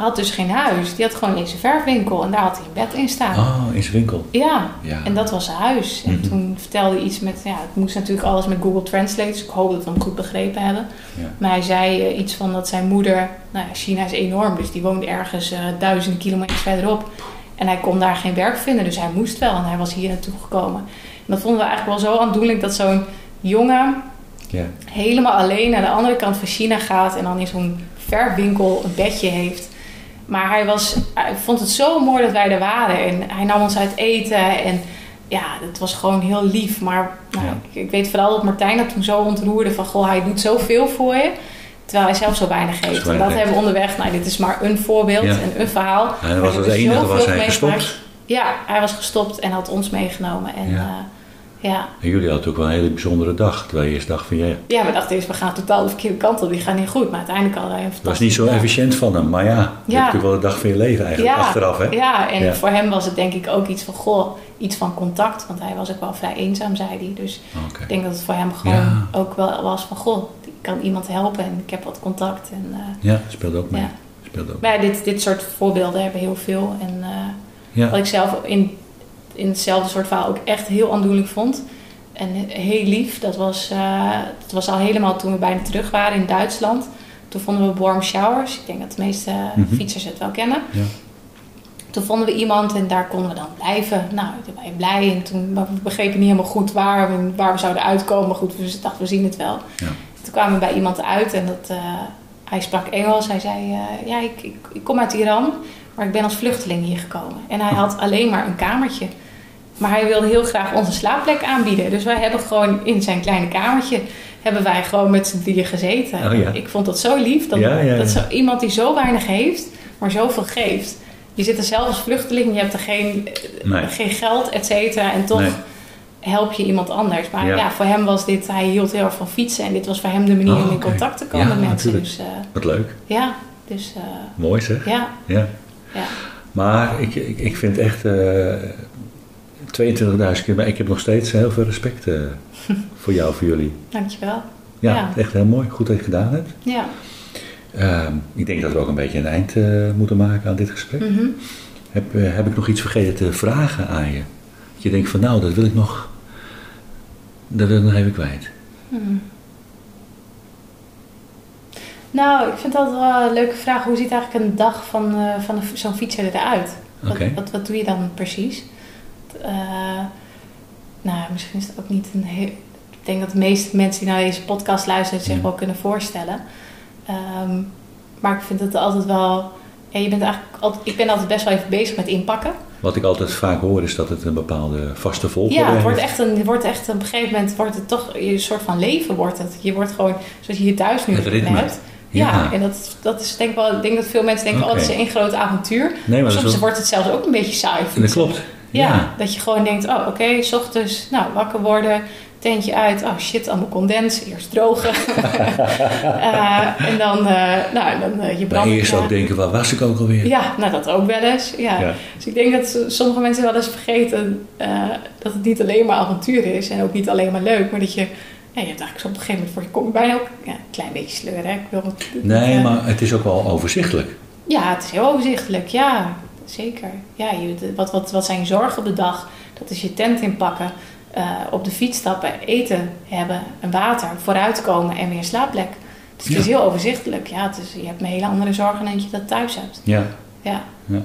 had dus geen huis. Die had gewoon in zijn verfwinkel en daar had hij een bed in staan. Oh, in zijn winkel. Ja, Ja. en dat was zijn huis. En Mhm. toen vertelde hij iets met, ja, het moest natuurlijk alles met Google Translate, dus ik hoop dat we hem goed begrepen hebben. Ja. Maar hij zei eh, iets van dat zijn moeder, nou ja, China is enorm, dus die woonde ergens eh, duizenden kilometers verderop. En hij kon daar geen werk vinden, dus hij moest wel en hij was hier naartoe gekomen. En dat vonden we eigenlijk wel zo aandoenlijk dat zo'n jongen Ja. helemaal alleen naar de andere kant van China gaat en dan in zo'n verfwinkel een bedje heeft. Maar hij, was, hij vond het zo mooi dat wij er waren en hij nam ons uit eten en ja, het was gewoon heel lief. Maar nou, Ja. ik, ik weet vooral dat Martijn dat toen zo ontroerde van goh, hij doet zoveel voor je. Terwijl hij zelf zo weinig geeft. Zo En dat hebben we onderweg. Nou, dit is maar een voorbeeld Ja. en een verhaal. Maar was hebben enige was hij gestopt. Ja, hij was gestopt en had ons meegenomen. En Ja. ja, ja. En jullie hadden ook wel een hele bijzondere dag. Terwijl je eerst dacht van, ja, ja, we dachten eerst, we gaan totaal de verkeerde kant op. Die gaan niet goed. Maar uiteindelijk hadden wij een het was niet zo dag. efficiënt van hem. Maar ja, je hebt natuurlijk wel de dag van je leven eigenlijk achteraf, hè? Ja, en Ja. voor hem was het denk ik ook iets van, goh, iets van contact. Want hij was ook wel vrij eenzaam, zei hij. Dus Oké. ik denk dat het voor hem gewoon Ja. ook wel was van, goh, ik kan iemand helpen en ik heb wat contact. En, eh, Ja, speelde ook mee. Ja. Speelde ook. maar ja, dit, dit soort voorbeelden hebben heel veel. En Ja. wat ik zelf in, in hetzelfde soort verhaal ook echt heel aandoenlijk vond. En heel lief, dat was, eh, dat was al helemaal toen we bijna terug waren in Duitsland. Toen vonden we warm showers. Ik denk dat de meeste Mhm. fietsers het wel kennen. Ja. Toen vonden we iemand en daar konden we dan blijven. Nou, toen waren blij. En toen we begrepen niet helemaal goed waar we, waar we zouden uitkomen. Maar goed, we dachten, we zien het wel. Ja. Toen kwamen we bij iemand uit en dat, eh, hij sprak Engels. Hij zei, eh, ja, ik, ik, ik kom uit Iran, maar ik ben als vluchteling hier gekomen. En hij had alleen maar een kamertje. Maar hij wilde heel graag onze slaapplek aanbieden. Dus wij hebben gewoon in zijn kleine kamertje... hebben wij gewoon met z'n drieën gezeten. Oh ja. Ik vond dat zo lief. Dat, Ja, ja, dat zo, iemand die zo weinig heeft, maar zoveel geeft. Je zit er zelf als vluchteling, je hebt er geen, Nee. geen geld, et cetera. En toch Nee. help je iemand anders. Maar Ja. ja. voor hem was dit, hij hield heel erg van fietsen. En dit was voor hem de manier Oh, om in oké. contact te komen Ja, met mensen. natuurlijk. Dus eh, Wat leuk. ja, dus eh, Mooi zeg. ja, Ja. Ja. Maar ik, ik, ik vind echt eh 22.000 keer, maar ik heb nog steeds heel veel respect eh, voor jou, voor jullie. Dankjewel. Ja, Ja. echt heel mooi. Goed dat je het gedaan hebt. Ja. Ehm, ik denk dat we ook een beetje een eind eh, moeten maken aan dit gesprek. Mhm. Heb, heb ik nog iets vergeten te vragen aan je? Dat je denkt van nou, dat wil ik nog, dat wil ik nog even kwijt. Mhm. Nou, ik vind dat wel een leuke vraag. Hoe ziet eigenlijk een dag van, eh, van een- zo'n fietser eruit? Wat, wat, wat doe je dan precies? Eh, nou, misschien is het ook niet een heel... Ik denk dat de meeste mensen die naar deze podcast luisteren zich wel kunnen voorstellen. Ehm, maar ik vind het altijd wel... Ja, je bent eigenlijk altijd, ik ben altijd best wel even bezig met inpakken. Wat ik altijd vaak hoor is dat het een bepaalde vaste volgorde Ja, het wordt echt een, het wordt echt op een gegeven moment wordt het toch je soort van leven wordt het. Je wordt gewoon zoals je hier thuis nu Het ritme. hebt. Ja, en dat, dat is denk ik wel. Ik denk dat veel mensen denken, Oké. oh, het is één groot avontuur. Nee, maar soms wel- wordt het zelfs ook een beetje saai. dat klopt. Ja, Ja. dat je gewoon denkt, oh oké, s ochtends, nou wakker worden, tentje uit, oh shit, allemaal condens, eerst drogen. Eh, en dan, eh, nou, dan eh, je brand. eerst ook denken, waar was ik ook alweer? Ja, nou dat ook wel eens. Ja. Ja. Dus ik denk dat sommige mensen wel eens vergeten dat het niet alleen maar avontuur is en ook niet alleen maar leuk, maar dat je, ja, je hebt eigenlijk zo op een gegeven moment voor je kom je bijna ook ja, een klein beetje sleuren. Hè? Ik wil het, Nee, maar het is ook wel overzichtelijk. Ja, het is heel overzichtelijk, ja, zeker. Ja, je, wat, wat, wat zijn je zorgen op de dag? Dat is je tent inpakken, eh, op de fiets stappen, eten hebben, een water, vooruitkomen en weer een slaapplek. Dus het Ja. is heel overzichtelijk. Ja, het is, je hebt een hele andere zorgen dan dat je dat thuis hebt. Ja. Ja. Ja.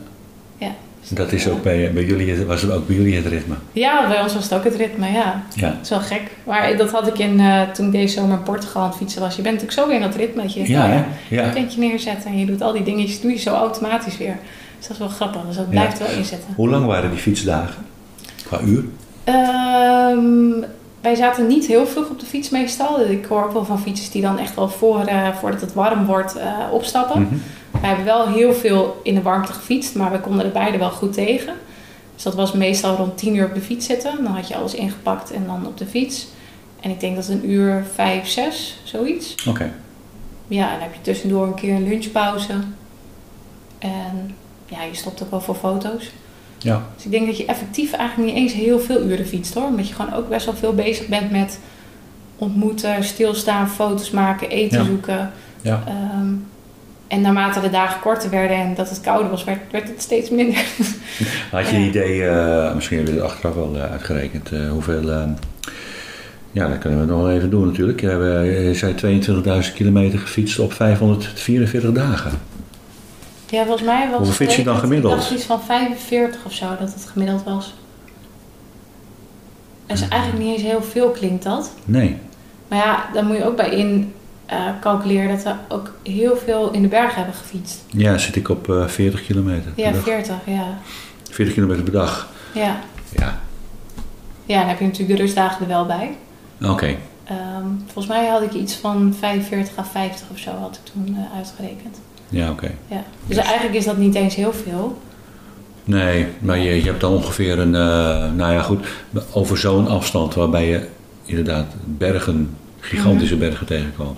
Dat is ook bij, bij jullie, was het ook bij jullie het ritme. Ja, bij ons was het ook het ritme, ja. Ja. Dat is wel gek. Maar dat had ik in, eh, toen ik deze zomer in Portugal aan het fietsen was. Je bent natuurlijk zo weer in dat ritme. Dat je Ja, ja, neerzetten en je doet al die dingetjes, doe je zo automatisch weer. Dus dat is wel grappig. Dus dat Ja. blijft wel inzetten. Hoe lang waren die fietsdagen? Qua uur? Ehm, wij zaten niet heel vroeg op de fiets meestal. Ik hoor ook wel van fietsers die dan echt wel voor, eh, voordat het warm wordt eh, opstappen. Mhm. Wij hebben wel heel veel in de warmte gefietst, maar we konden er beide wel goed tegen. Dus dat was meestal rond 10 uur op de fiets zitten. Dan had je alles ingepakt en dan op de fiets. En ik denk dat een uur, vijf, zes, zoiets. Oké. Ja, en dan heb je tussendoor een keer een lunchpauze. En ja, je stopt ook wel voor foto's. Ja. Dus ik denk dat je effectief eigenlijk niet eens heel veel uren fietst hoor. Omdat je gewoon ook best wel veel bezig bent met ontmoeten, stilstaan, foto's maken, eten Ja. zoeken. Ja. Ehm, en naarmate de dagen korter werden en dat het kouder was, werd, werd het steeds minder. Had je een idee, eh, misschien hebben we het achteraf wel eh, uitgerekend, eh, hoeveel... eh, ja, dat kunnen we nog wel even doen natuurlijk. Je hebt, je zei 22.000 kilometer gefietst op 544 dagen. Ja, volgens mij was Hoeveel fiets je dan gemiddeld? Ik dacht iets van 45 of zo, dat het gemiddeld was. Dat is eigenlijk niet eens heel veel, klinkt dat. Nee. Maar ja, dan moet je ook bij in eh, calculeren dat we ook heel veel in de bergen hebben gefietst. Ja, zit ik op eh, 40 kilometer Ja, dag. 40, ja. 40 kilometer per dag. Ja. Ja, ja, dan heb je natuurlijk de rustdagen er wel bij. oké. Ehm, volgens mij had ik iets van 45 à 50 of zo had ik toen eh, uitgerekend. Ja, oké. Ja. Dus eigenlijk is dat niet eens heel veel. Nee, maar je, je hebt dan ongeveer een, eh, nou ja goed, over zo'n afstand waarbij je inderdaad bergen, gigantische bergen tegenkwam.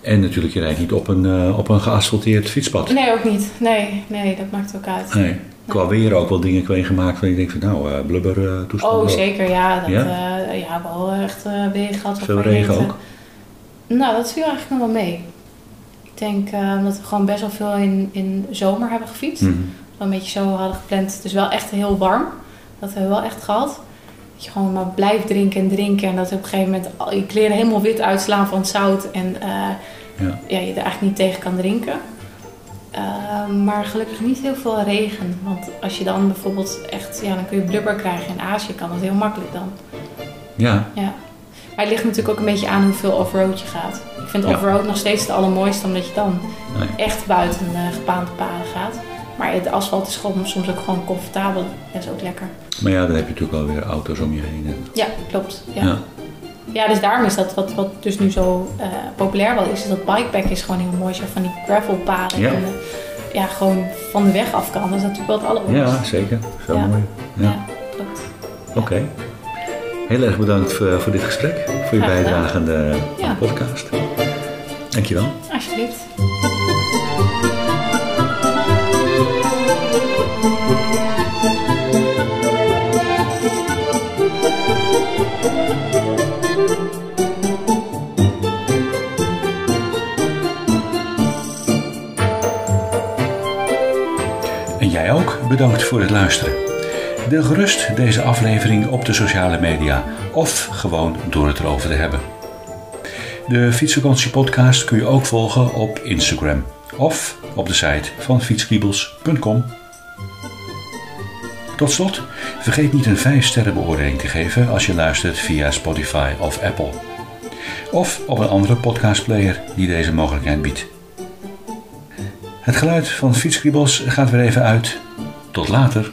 En natuurlijk, je rijdt niet op een, eh, op een geasfalteerd fietspad. Nee, ook niet. Nee, nee, dat maakt ook uit. Nee. Qua weer ook wel dingen meegemaakt waar je denkt van nou, eh blubber toestand. Oh, zeker, ja. Dat, Ja? ja? wel echt eh weer gehad. Veel regen ook? nou, dat viel eigenlijk nog wel mee. Ik denk eh, dat we gewoon best wel veel in, in zomer hebben gefietst. Wel een beetje zo hadden gepland. Dus wel echt heel warm. Dat hebben we wel echt gehad. Dat je gewoon maar blijft drinken en drinken. En dat op een gegeven moment al je kleren helemaal wit uitslaan van het zout. En eh, Ja. ja, je er eigenlijk niet tegen kan drinken. Eh, maar gelukkig niet heel veel regen. Want als je dan bijvoorbeeld echt, ja, dan kun je blubber krijgen. In Azië kan dat heel makkelijk dan. Ja, Ja. Maar het ligt natuurlijk ook een beetje aan hoeveel offroad je gaat. Ik vind Ja. offroad nog steeds het allermooiste, omdat je dan nee. echt buiten de gebaande paden gaat. Maar het asfalt is gewoon, soms ook gewoon comfortabel. Dat is ook lekker. Maar ja, dan heb je natuurlijk wel weer auto's om je heen. En, Ja, klopt. Ja. ja. Ja. dus daarom is dat wat, wat dus nu zo eh, populair wel is, is dat bikepack is gewoon heel mooi. Zo van die gravelpaden. Ja. En, eh, ja, gewoon van de weg af kan. Dat is natuurlijk wel het allermooiste. ja, zeker. Zo Ja. mooi. Ja. Ja, klopt. Oké. Heel erg bedankt voor, voor dit gesprek, voor je bijdrage aan de Ja. podcast. Dankjewel. Alsjeblieft. En jij ook, bedankt voor het luisteren. Deel gerust deze aflevering op de sociale media of gewoon door het erover te hebben. De Fietsvakantie podcast kun je ook volgen op Instagram of op de site van fietskriebels.com. Tot slot, vergeet niet een 5 sterren beoordeling te geven als je luistert via Spotify of Apple. Of op een andere podcastplayer die deze mogelijkheid biedt. Het geluid van Fietskriebels gaat weer even uit. Tot later.